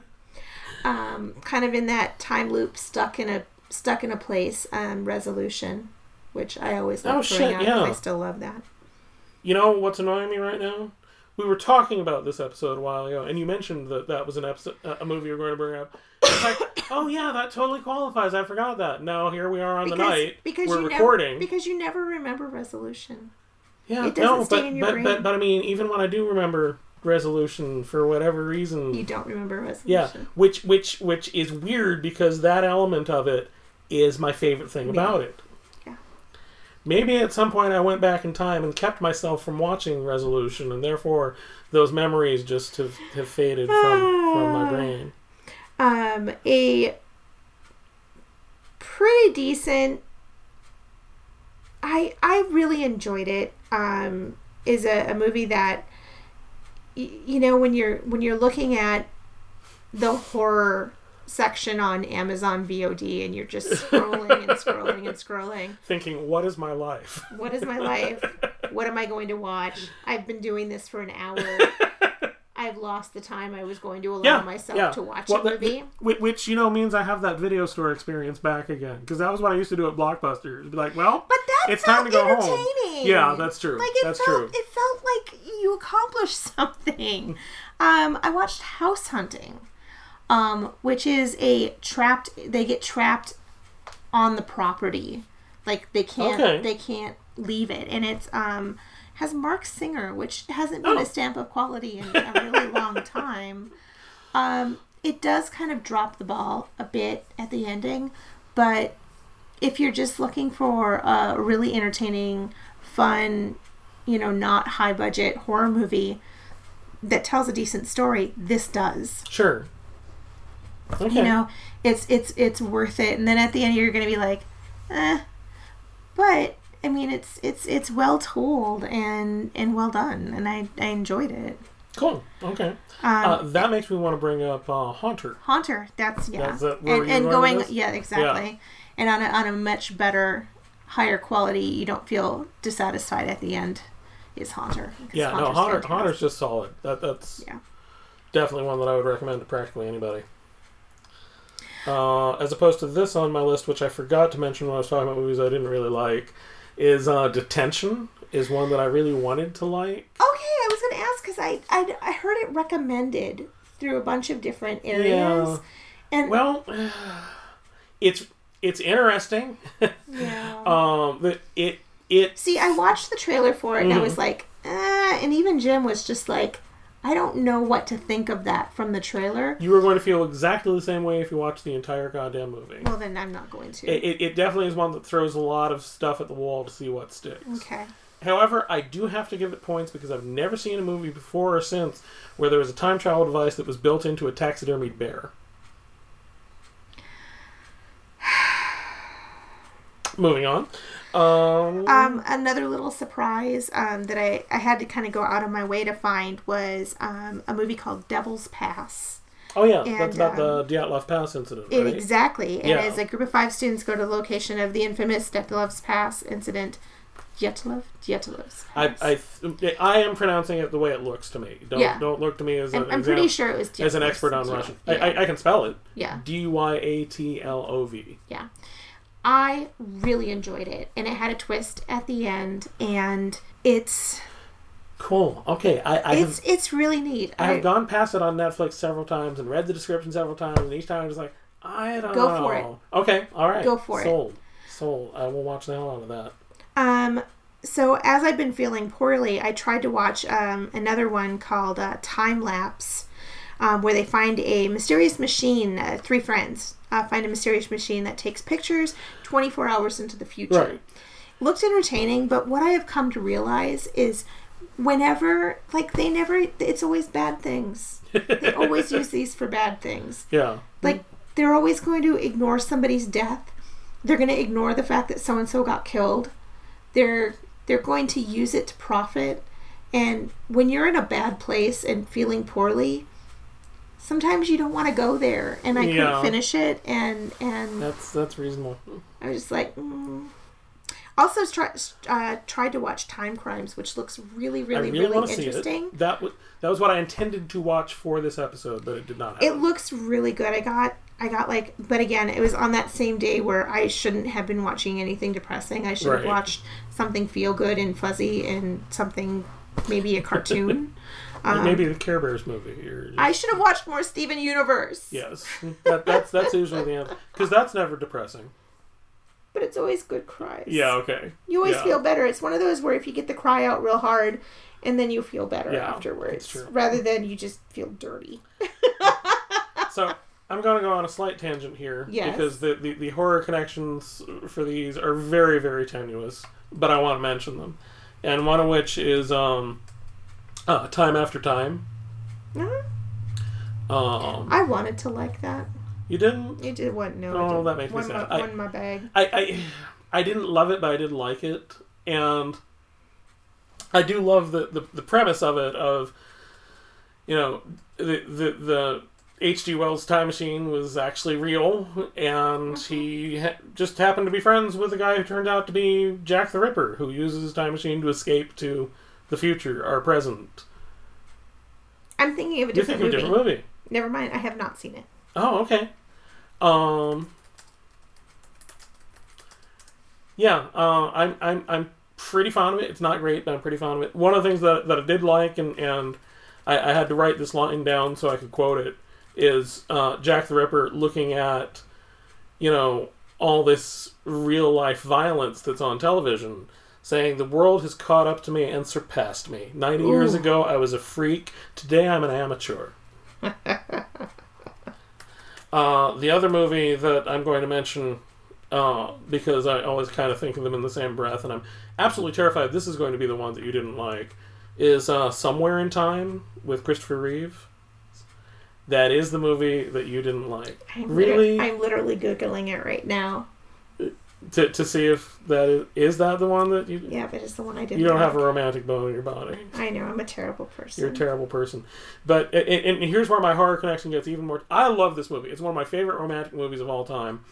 S7: Um, kind of in that time loop, stuck in a stuck in a place. Um, resolution, which I always love
S6: Oh, shit,
S7: out.
S6: yeah.
S7: I still love that.
S6: you know what's annoying me right now? We were talking about this episode a while ago, and you mentioned that that was an episode, a movie you were going to bring up. It's like, oh yeah, that totally qualifies. I forgot that. No, here we are on the night.
S7: because
S6: we're
S7: you
S6: recording.
S7: never because you never remember resolution.
S6: yeah,
S7: it doesn't
S6: no,
S7: stay
S6: but,
S7: in your
S6: but,
S7: brain.
S6: but but I mean, even when I do remember resolution for whatever reason,
S7: You don't remember resolution.
S6: yeah, which which which is weird because that element of it is my favorite thing about it. Maybe at some point I went back in time and kept myself from watching Resolution, and therefore those memories just have, have faded from, from my brain.
S7: Um, a pretty decent. I I really enjoyed it. Um, is a, a movie that y- you know when you're when you're looking at the horror section on Amazon VOD and you're just scrolling and scrolling and scrolling.
S6: Thinking, what is my life?
S7: What is my life? What am I going to watch? I've been doing this for an hour. I've lost the time I was going to allow myself to watch
S6: Well,
S7: a movie.
S6: whi- Which, you know, means I have that video store experience back again. Because that was what I used to do at Blockbuster. Be like, well,
S7: But that
S6: it's time to go home.
S7: entertaining.
S6: Yeah, that's true.
S7: Like it
S6: that's
S7: felt,
S6: true.
S7: It felt like you accomplished something. Um, I watched House Hunting, um, which is a trapped. They get trapped on the property, like they can't.
S6: Okay.
S7: They can't leave it, and it's um has Marc Singer, which hasn't been
S6: Oh.
S7: a stamp of quality in a really long time. Um, it does kind of drop the ball a bit at the ending, but if you're just looking for a really entertaining, fun, you know, not high budget horror movie that tells a decent story, this does.
S6: Sure. Okay.
S7: You know, it's it's it's worth it. And then at the end, you're going to be like, eh. But I mean, it's it's it's well told and and well done, and I I enjoyed it.
S6: Cool. Okay.
S7: Um,
S6: uh, that makes me want to bring up uh, Haunter.
S7: Haunter. That's yeah,
S6: That's it.
S7: And, and
S6: going with
S7: going
S6: this?
S7: yeah exactly, and on a on a much better, higher quality. You don't feel dissatisfied at the end. Is Haunter?
S6: Yeah, no, Haunter,
S7: fantastic.
S6: Haunter's just solid. That that's
S7: Yeah.
S6: definitely one that I would recommend to practically anybody. Uh, as opposed to this on my list, which I forgot to mention when I was talking about movies I didn't really like, is uh, Detention. Is one that I really wanted to like.
S7: Okay, I was going to ask because I, I I heard it recommended through a bunch of different areas,
S6: Yeah.
S7: and
S6: Well, it's it's interesting.
S7: yeah.
S6: um, but it it
S7: See, I watched the trailer for it, and I
S6: Mm-hmm.
S7: was like, eh, and even Jim was just like, I don't know what to think of that from the trailer.
S6: you were going to feel exactly the same way if you watched the entire goddamn movie.
S7: Well, then I'm not going to.
S6: It, it, it definitely is one that throws a lot of stuff at the wall to see what sticks.
S7: okay.
S6: However, I do have to give it points because I've never seen a movie before or since where there was a time travel device that was built into a taxidermied bear. Moving on. Um,
S7: Um, another little surprise um, that I, I had to kind of go out of my way to find was um, a movie called Devil's Pass.
S6: oh yeah,
S7: and,
S6: that's about
S7: um,
S6: the Dyatlov Pass incident,
S7: It,
S6: right?
S7: exactly. And
S6: Yeah.
S7: as a group of five students go to the location of the infamous Dyatlev's Pass incident, Dyatlov? Dyatlev's
S6: I,
S7: Pass.
S6: I, I am pronouncing it the way it looks to me. Don't
S7: Yeah.
S6: don't look to me as an
S7: I'm pretty sure it was
S6: as an expert on. Russian.
S7: Yeah.
S6: I, I, I can spell it.
S7: yeah.
S6: D y a t l o v.
S7: Yeah. I really enjoyed it, and it had a twist at the end, and it's
S6: Cool. Okay, I, I
S7: it's
S6: have
S7: it's really neat.
S6: I have gone past it on Netflix several times and read the description several times, and each time I was like, I don't know.
S7: Go
S6: know.
S7: for it.
S6: Okay, all right.
S7: Go for it.
S6: Sold. Sold. I will watch the hell out of that.
S7: Um, so as I've been feeling poorly, I tried to watch um, another one called uh, Time Lapse, um, where they find a mysterious machine. Uh, three friends uh, find a mysterious machine that takes pictures 24 hours into the future.
S6: Right.
S7: Looked entertaining, but what I have come to realize is whenever, like, they never, it's always bad things. they always use these for bad things.
S6: Yeah.
S7: Like they're always going to ignore somebody's death. They're going to ignore the fact that so and so got killed. They're they're going to use it to profit. And when you're in a bad place and feeling poorly, sometimes you don't want to go there. And I
S6: Yeah.
S7: couldn't finish it. And and
S6: That's that's reasonable.
S7: I was just like. Mm. Also, try, uh, tried to watch Timecrimes, which looks really, really,
S6: I really,
S7: really, interesting.
S6: it. That was that was what I intended to watch for this episode, but it did not happen.
S7: It looks really good. I got I got like but again, it was on that same day where I shouldn't have been watching anything depressing. I should have watched something feel good and fuzzy and something maybe a cartoon.
S6: Like
S7: um,
S6: maybe the Care Bears movie. Or just-
S7: I should have watched more Steven Universe.
S6: yes, that, that's that's usually the end because that's never depressing.
S7: But it's always good cries.
S6: Yeah. Okay.
S7: You always
S6: Yeah.
S7: feel better. It's one of those where if you get the cry out real hard and then you feel better
S6: Yeah,
S7: afterwards rather than you just feel dirty.
S6: So I'm going to go on a slight tangent here
S7: Yes.
S6: because the, the, the horror connections for these are very very tenuous, but I want to mention them, and one of which is um, uh, Time After Time.
S7: Mhm.
S6: Um,
S7: I wanted to like that.
S6: you didn't?
S7: You did what? No.
S6: Oh, that makes me
S7: Won
S6: sad.
S7: My,
S6: I-
S7: won my bag.
S6: I, I I didn't love it, but I did like it, and I do love the, the, the premise of it. Of you know the the the H.G. Wells time machine was actually real, and he ha- just happened to be friends with a guy who turned out to be Jack the Ripper, who uses his time machine to escape to the future, our present.
S7: I'm thinking of a different,
S6: You
S7: different
S6: think of a
S7: movie.
S6: different movie?
S7: Never mind. I have not seen it.
S6: Oh, okay. Um. Yeah, uh, I'm I'm I'm pretty fond of it. It's not great, but I'm pretty fond of it. One of the things that, that I did like, and and I, I had to write this line down so I could quote it, is uh, Jack the Ripper looking at, you know, all this real life violence that's on television, saying the world has caught up to me and surpassed me. Ninety years ago, I was a freak. Today, I'm an amateur. Uh, the other movie that I'm going to mention, uh, because I always kind of think of them in the same breath, and I'm absolutely terrified this is going to be the one that you didn't like, is uh, Somewhere in Time with Christopher Reeve. That is the movie that you didn't like.
S7: I'm
S6: really?
S7: liter- I'm literally googling it right now.
S6: to, to see if that is, is that the one that you
S7: Yeah, but it's the one I didn't.
S6: you don't have a romantic bone in your body.
S7: I know I'm a terrible person.
S6: You're a terrible person. But and, and here's where my horror connection gets even more. I love this movie. It's one of my favorite romantic movies of all time.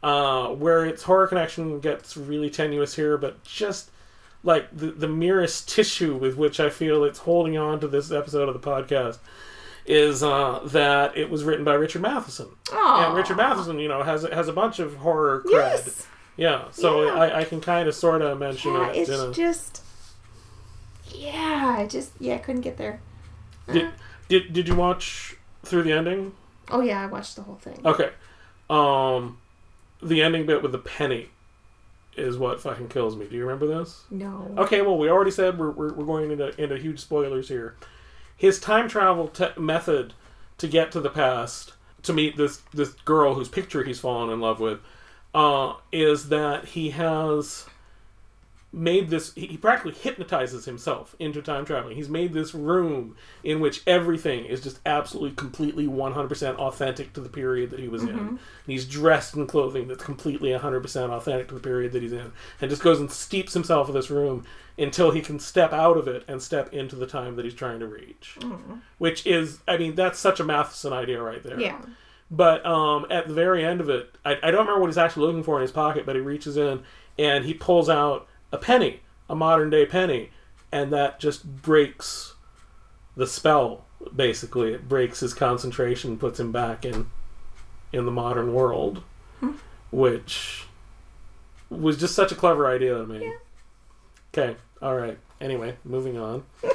S6: Uh, where its horror connection gets really tenuous here, but just like the the merest tissue with which I feel it's holding on to this episode of the podcast is uh, that it was written by Richard Matheson.
S7: Aw.
S6: And Richard Matheson, you know, has has a bunch of horror cred.
S7: Yes.
S6: Yeah, so
S7: Yeah.
S6: I, I can kind of sort of mention
S7: Yeah,
S6: it.
S7: it's
S6: you know.
S7: just. Yeah, I just yeah, I couldn't get there.
S6: Did, did did you watch through the ending?
S7: Oh yeah, I watched the whole thing.
S6: Okay. Um, the ending bit with the penny is what fucking kills me. Do you remember this?
S7: No.
S6: Okay, well, we already said we're, we're, we're going into, into huge spoilers here. His time travel te- method to get to the past to meet this this girl whose picture he's fallen in love with uh, is that he has made this he practically hypnotizes himself into time traveling. He's made this room in which everything is just absolutely completely 100% authentic to the period that he was in. And he's dressed in clothing that's completely 100% authentic to the period that he's in and just goes and steeps himself in this room until he can step out of it and step into the time that he's trying to reach. Which is i mean that's such a matheson idea right there.
S7: Yeah.
S6: but um, at the very end of it, I, I don't remember what he's actually looking for in his pocket, but he reaches in and he pulls out a penny, a modern day penny, and that just breaks the spell. Basically, it breaks his concentration, puts him back in in the modern world, which was just such a clever idea to me. Okay, all right. Anyway, moving on.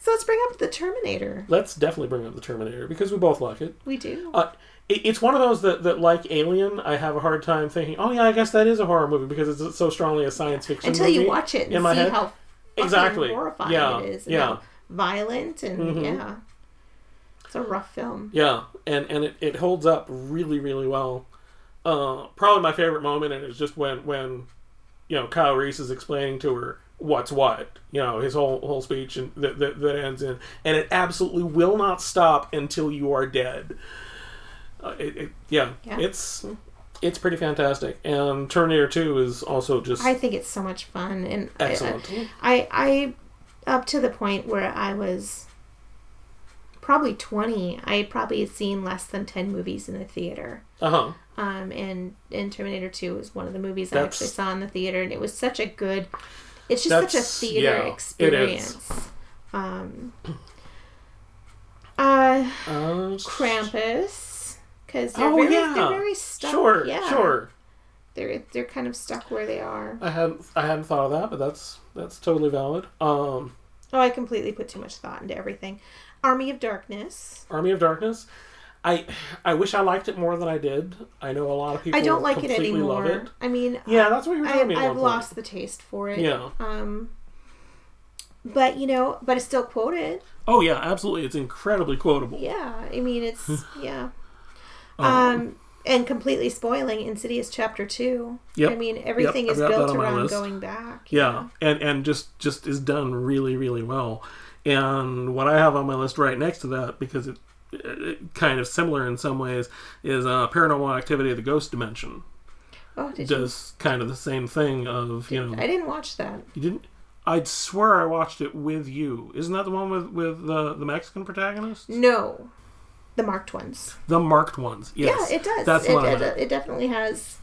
S7: So let's bring up the Terminator.
S6: Let's definitely bring up the Terminator because we both like it.
S7: We do.
S6: Uh, it, it's one of those that, that, like Alien, I have a hard time thinking, oh yeah, I guess that is a horror movie because it's so strongly a science fiction
S7: Until
S6: movie
S7: you watch it and see
S6: head.
S7: how
S6: Exactly.
S7: horrifying
S6: Yeah,
S7: it is. and
S6: yeah.
S7: how violent and
S6: Mhm.
S7: yeah. It's a rough film.
S6: Yeah, and and it, it holds up really really well. Uh, probably my favorite moment, and it's just when when you know Kyle Reese is explaining to her what's what. You know his whole whole speech and that, that that ends in, and it absolutely will not stop until you are dead. Uh, it, it, yeah,
S7: Yeah.
S6: it's it's pretty fantastic, and Terminator Two is also just
S7: I think it's so much fun and
S6: excellent.
S7: I, I up to the point where I was probably 20, I probably had seen less than 10 movies in the theater.
S6: Uh huh.
S7: Um, and, and Terminator 2 was one of the movies I actually saw in the theater, and it was such a good, it's just such a theater
S6: yeah,
S7: experience. Um, uh,
S6: Uh,
S7: Krampus, because they're,
S6: Oh,
S7: very,
S6: yeah.
S7: they're very stuck.
S6: Sure,
S7: yeah.
S6: sure.
S7: They're, they're kind of stuck where they are.
S6: I hadn't I hadn't thought of that, but that's that's totally valid. Um,
S7: Oh, I completely put too much thought into everything. Army of Darkness.
S6: Army of Darkness. I I wish I liked it more than I did. I know a lot of people.
S7: I don't like it anymore.
S6: Love it.
S7: I mean,
S6: Yeah, that's what you were
S7: I,
S6: telling me.
S7: I've lost the taste for it.
S6: Yeah.
S7: Um. But you know, but it's still quoted.
S6: Oh yeah, absolutely. It's incredibly quotable.
S7: Yeah, I mean, it's yeah.
S6: Um,
S7: Um, and completely spoiling Insidious Chapter Two.
S6: Yep.
S7: I mean, everything
S6: I've
S7: is built around going back.
S6: Yeah, and and just just is done really really well. And what I have on my list right next to that because it, it kind of similar in some ways is uh, Paranormal Activity of the Ghost Dimension.
S7: Oh, did you?
S6: Does kind of the same thing of you know
S7: I didn't watch that.
S6: you didn't. I'd swear I watched it with you. Isn't that the one with with the the Mexican protagonist?
S7: No, the marked ones.
S6: The marked ones. Yes.
S7: Yeah, it does.
S6: That's
S7: it,
S6: what I
S7: it, it definitely has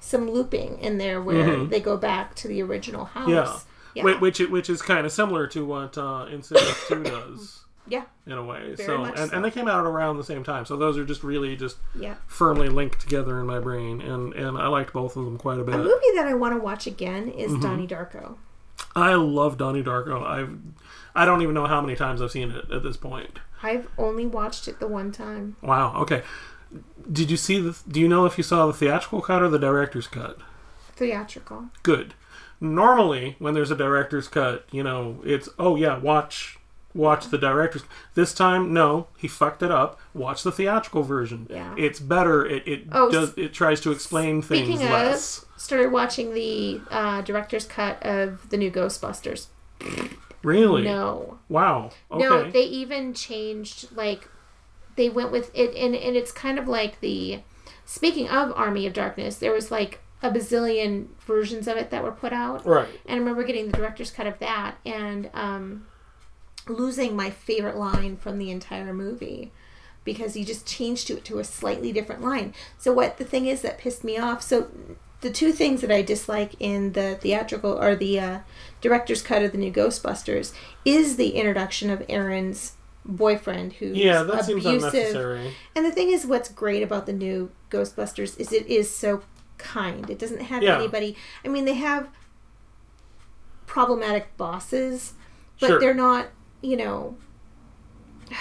S7: some looping in there where
S6: Mhm.
S7: they go back to the original house.
S6: Yeah.
S7: Yeah.
S6: Which it- which is kind of similar to what uh, Insidious Two does
S7: yeah.
S6: in a way.
S7: Very
S6: so, and,
S7: so.
S6: and they came out around the same time. So those are just really just
S7: Yeah.
S6: firmly linked together in my brain, and and I liked both of them quite a bit.
S7: A movie that I want to watch again is
S6: Mm-hmm.
S7: Donnie Darko.
S6: I love Donnie Darko. I've I don't even know how many times I've seen it at this point.
S7: I've only watched it the one time.
S6: Wow. Okay. Did you see the? Do you know if you saw the theatrical cut or the director's cut?
S7: Theatrical.
S6: good. Normally, when there's a director's cut, you know, it's oh yeah, watch watch the director's. This time, no, he fucked it up. Watch the theatrical version.
S7: Yeah.
S6: it's better. It it
S7: Oh,
S6: does it tries to explain things
S7: of,
S6: less.
S7: started watching the uh, director's cut of the new Ghostbusters.
S6: Really?
S7: No.
S6: Wow. Okay.
S7: No, they even changed like they went with it and, and it's kind of like the speaking of Army of Darkness, there was like a bazillion versions of it that were put out.
S6: right.
S7: And I remember getting the director's cut of that and um, losing my favorite line from the entire movie because he just changed to it to a slightly different line. So what the thing is that pissed me off. So the two things that I dislike in the theatrical or the uh, director's cut of the new Ghostbusters is the introduction of Erin's boyfriend who's
S6: Yeah, that seems
S7: abusive.
S6: unnecessary.
S7: And the thing is, what's great about the new Ghostbusters is it is so kind. It doesn't have
S6: Yeah.
S7: anybody. I mean, they have problematic bosses, but
S6: Sure.
S7: they're not, you know,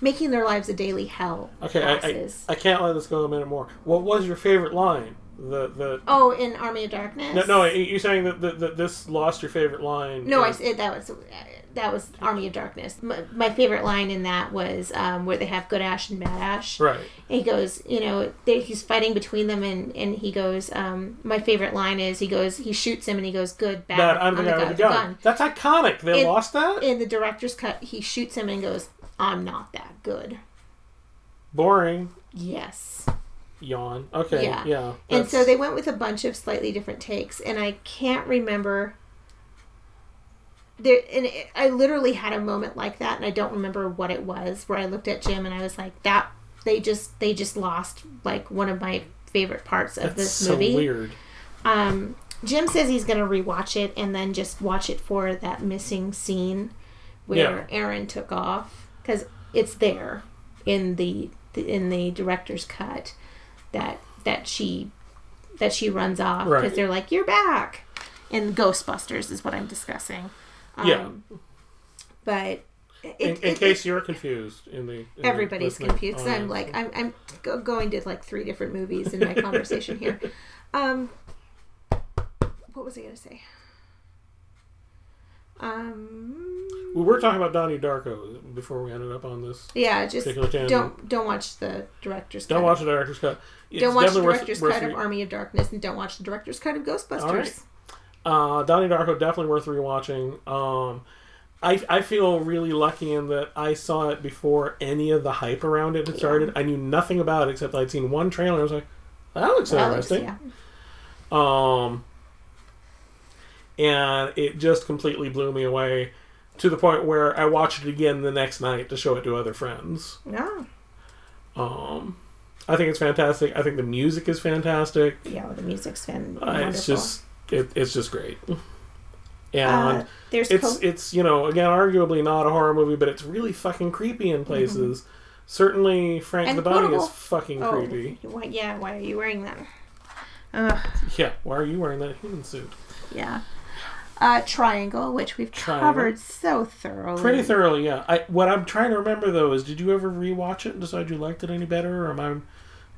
S7: making their lives a daily hell.
S6: Okay, I, I. I can't let this go a minute more. What was your favorite line? The the
S7: oh, in Army of Darkness.
S6: no no you're saying that, that, that this lost your favorite line?
S7: No, I
S6: is-
S7: said that was that was Army of Darkness. My, my favorite line in that was um, where they have Good Ash and Bad Ash.
S6: right.
S7: he goes, you know, they, he's fighting between them, and, and he goes, um, my favorite line is he goes, he shoots him, and he goes, good, bad,
S6: That I'm the guy with the gun. That's iconic. They
S7: In-
S6: lost that.
S7: In the director's cut, he shoots him and goes, I'm not that good.
S6: Boring.
S7: Yes.
S6: Yawn. Okay.
S7: Yeah.
S6: Yeah.
S7: And so they went with a bunch of slightly different takes, and I can't remember. There, and it, I literally had a moment like that, and I don't remember what it was. Where I looked at Jim and I was like, "That they just they just lost like one of my favorite parts of
S6: That's
S7: this
S6: so
S7: movie."
S6: weird.
S7: Um, Jim says he's going to rewatch it and then just watch it for that missing scene where
S6: Yeah.
S7: Erin took off because it's there in the, the in the director's cut that that she that she runs off because
S6: Right.
S7: they're like you're back. And Ghostbusters is what I'm discussing. Um,
S6: Yeah.
S7: But
S6: in,
S7: it-
S6: in
S7: it-
S6: case you're confused, in the in the
S7: everybody's
S6: listening
S7: confused I'm like I'm I'm go- going to like three different movies in my conversation here. Um, what was I gonna say? Um,
S6: we were talking about Donnie Darko before we ended up on this.
S7: yeah, just don't don't watch the director's
S6: Don't
S7: cut.
S6: watch the director's cut. It's
S7: Don't watch the
S6: worth-
S7: director's
S6: worth
S7: cut of
S6: re-
S7: Army of Darkness, and don't watch the director's cut of Ghostbusters.
S6: All right. Uh, Donnie Darko definitely worth rewatching. Um, I I feel really lucky in that I saw it before any of the hype around it had started. I knew nothing about it except I'd seen one trailer. And I was like, that looks
S7: That looks-
S6: interesting.
S7: yeah.
S6: Um, and it just completely blew me away to the point where I watched it again the next night to show it to other friends.
S7: Yeah.
S6: Um, I think it's fantastic. I think the music is fantastic.
S7: Yeah, well, the music's fan.
S6: Uh, it's just it, it's just great. And
S7: Uh, there's
S6: it's
S7: co-
S6: it's you know again arguably not a horror movie, but it's really fucking creepy in places. Certainly, Frank
S7: And
S6: the Bunny is fucking
S7: oh,
S6: creepy.
S7: Why, yeah, why are you wearing that? Ugh,
S6: Yeah, why are you wearing that human suit?
S7: yeah. Uh, Triangle, which we've
S6: Triangle.
S7: covered so thoroughly.
S6: Pretty thoroughly, yeah. I what I'm trying to remember though is, did you ever rewatch it and decide you liked it any better, or am I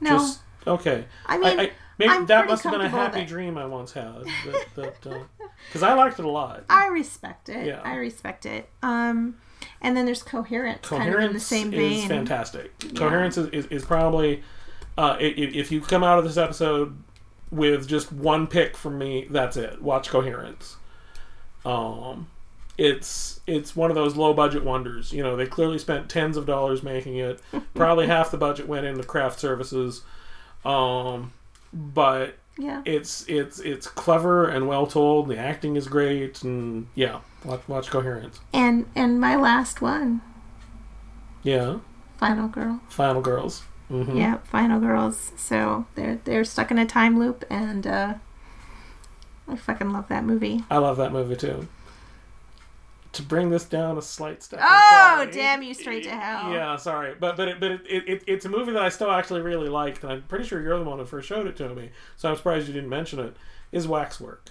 S7: No,
S6: just okay?
S7: I mean,
S6: I, maybe
S7: I'm
S6: that must have been a happy
S7: that-
S6: dream I once had. Because I liked it a lot.
S7: I respect it.
S6: Yeah.
S7: I respect it. Um, and then there's Coherence, kind of
S6: Coherence
S7: in the same
S6: is
S7: vein.
S6: fantastic. Coherence is, is, is probably uh, i- i- if you come out of this episode with just one pick from me, that's it. Watch Coherence. Um, it's it's one of those low budget wonders. You know, they clearly spent tens of dollars making it. Probably half the budget went into craft services. Um, but
S7: Yeah.
S6: it's it's it's clever and well told. The acting is great, and yeah, watch watch Coherence.
S7: And and my last one,
S6: Yeah,
S7: Final Girl.
S6: Final Girls. hmm
S7: Yeah, Final Girls. So they're they're stuck in a time loop, and uh, I fucking love that movie.
S6: I love that movie too. To bring this down a slight step.
S7: Oh,
S6: quality-
S7: damn you straight to hell.
S6: Yeah, sorry, but but it, but it, it, it, it's a movie that I still actually really liked, and I'm pretty sure you're the one who first showed it to me. So I'm surprised you didn't mention it. Is Waxwork?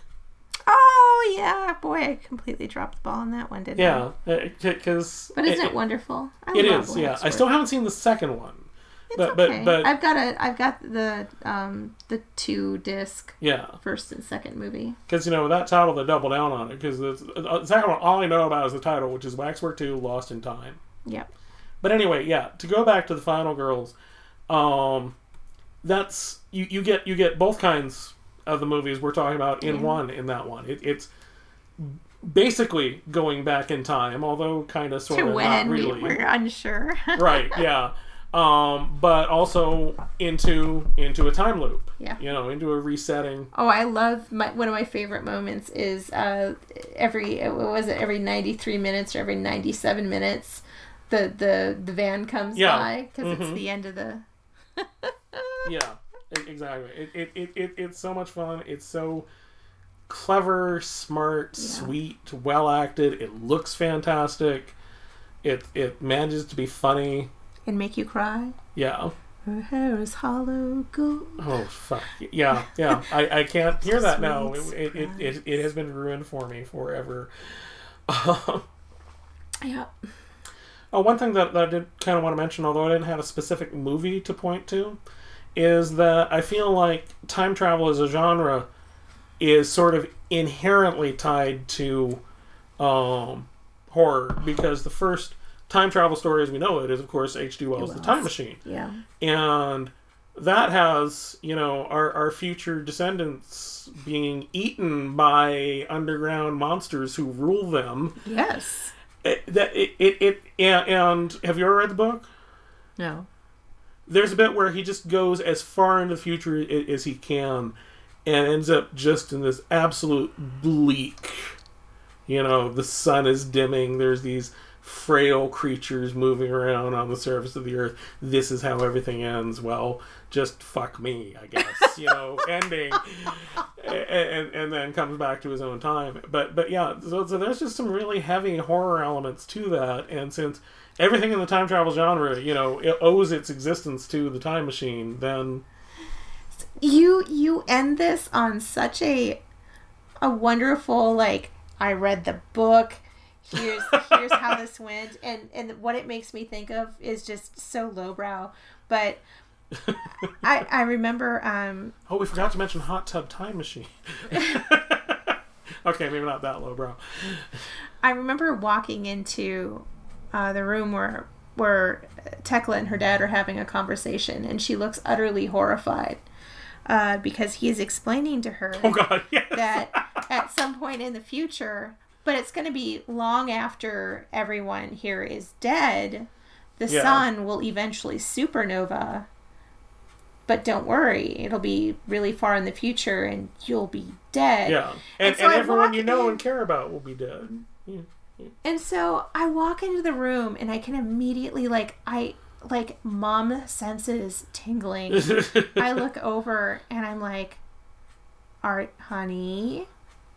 S7: Oh yeah, boy, I completely dropped the ball on that one, didn't I?
S6: Yeah, because
S7: But isn't it, wonderful? I
S6: It is. Yeah, I still haven't seen the second one.
S7: It's
S6: but
S7: okay.
S6: but but
S7: I've got a I've got the um the two disc
S6: yeah,
S7: first and second movie.
S6: because you know with that title they double down on it because the second one all I know about is the title, which is Waxwork Two: Lost in Time.
S7: Yep.
S6: But anyway, yeah. To go back to the Final Girls, um, that's you, you get you get both kinds of the movies we're talking about in one in that one. It, it's basically going back in time, although kind of sort
S7: To
S6: of not really.
S7: we were unsure.
S6: right? Yeah. Um, but also into into a time loop.
S7: Yeah.
S6: You know, into a resetting.
S7: Oh, I love my one of my favorite moments is uh every what was it every ninety three minutes or every ninety seven minutes the the the van comes
S6: Yeah.
S7: by because it's
S6: Mhm.
S7: the end of the
S6: Yeah, exactly. It, it, it, it, it's so much fun. It's so clever, smart, sweet, well acted. It looks fantastic. It it manages to be funny.
S7: And make you cry.
S6: Yeah.
S7: Her hair is Harlow gold.
S6: Oh fuck. Yeah, yeah. I, I can't hear that now. It, it, it, it, has been ruined for me forever.
S7: Yeah.
S6: Oh, one thing that, that I did kind of want to mention, although I didn't have a specific movie to point to, is that I feel like time travel as a genre is sort of inherently tied to um, horror because the first time travel story as we know it is, of course, H.G. Wells' The Time Machine.
S7: Yeah.
S6: And that has, you know, our, our future descendants being eaten by underground monsters who rule them.
S7: Yes.
S6: It, that it, it, it and, and have you ever read the book?
S7: No.
S6: There's a bit where he just goes as far into the future as he can and ends up just in this absolute bleak. You know, the sun is dimming, there's these frail creatures moving around on the surface of the earth. This is how everything ends. Well, just fuck me, I guess. You know, ending, and, and and then comes back to his own time. But but yeah, so, so there's just some really heavy horror elements to that, and since everything in the time travel genre, you know, it owes its existence to the time machine, then
S7: You you end this on such a a wonderful like I read the book. Here's here's how this went and and what it makes me think of is just so lowbrow but i i remember um
S6: Oh, we forgot to mention hot tub time machine. okay, maybe not that low, bro.
S7: i remember walking into uh, the room where where tekla and her dad are having a conversation and she looks utterly horrified uh, because he is explaining to her
S6: Oh God, yes.
S7: that at some point in the future, but it's going to be long after everyone here is dead, the
S6: Yeah.
S7: sun will eventually supernova. But don't worry, it'll be really far in the future and you'll be dead.
S6: yeah, and,
S7: so
S6: and everyone you know
S7: in-
S6: and care about will be dead. Yeah.
S7: And so I walk into the room and I can immediately like I like mom senses tingling. I look over and I'm like, "Art, honey,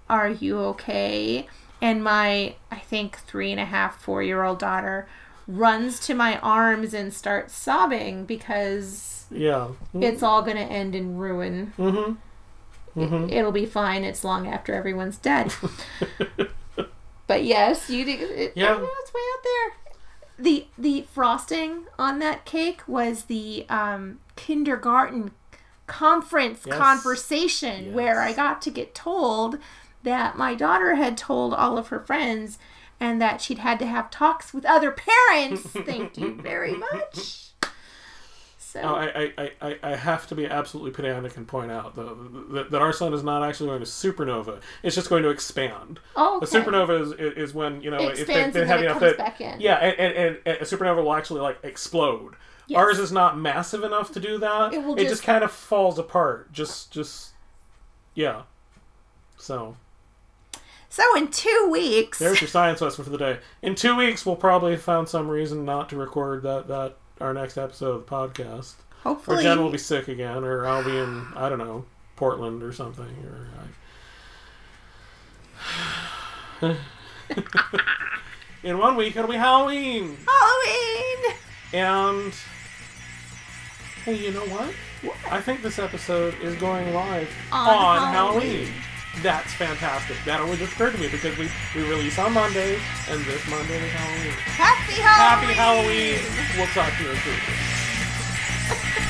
S7: are you okay?" And my I think three and a half, four year old daughter runs to my arms and starts sobbing because
S6: yeah.
S7: it's all gonna end in ruin.
S6: Mm-hmm. Mm-hmm.
S7: It'll be fine. It's long after everyone's dead. but yes, you did. It,
S6: Yeah.
S7: it's way out there. The the frosting on that cake was the um, kindergarten conference
S6: Yes.
S7: conversation where I got to get told that my daughter had told all of her friends and that she'd had to have talks with other parents. Thank you very much. So
S6: Oh, I, I, I- I, have to be absolutely pedantic and point out though that, that our sun is not actually going to supernova. It's just going to expand.
S7: oh,
S6: A supernova is, is when you know
S7: It
S6: if they,
S7: expands
S6: they
S7: it
S6: enough
S7: comes
S6: that
S7: back in.
S6: yeah, and, and, and, and a supernova will actually like explode.
S7: Yes.
S6: Ours is not massive enough to do that.
S7: It will
S6: just,
S7: just-
S6: kind of falls apart. Just just yeah. So
S7: So in two weeks,
S6: there's your science lesson for the day. In two weeks, we'll probably have found some reason not to record that that our next episode of the podcast.
S7: Hopefully, Or
S6: Jen will be sick again, or I'll be in I don't know Portland or something. Or I... in one week it'll be Halloween,
S7: Halloween.
S6: and hey, you know what? I think this episode is going live
S7: On
S6: on,
S7: Halloween.
S6: Halloween. That's fantastic. That only just occurred to me because we, we release on Mondays, and this Monday is Halloween.
S7: Happy Halloween!
S6: Happy Halloween! We'll talk to you in.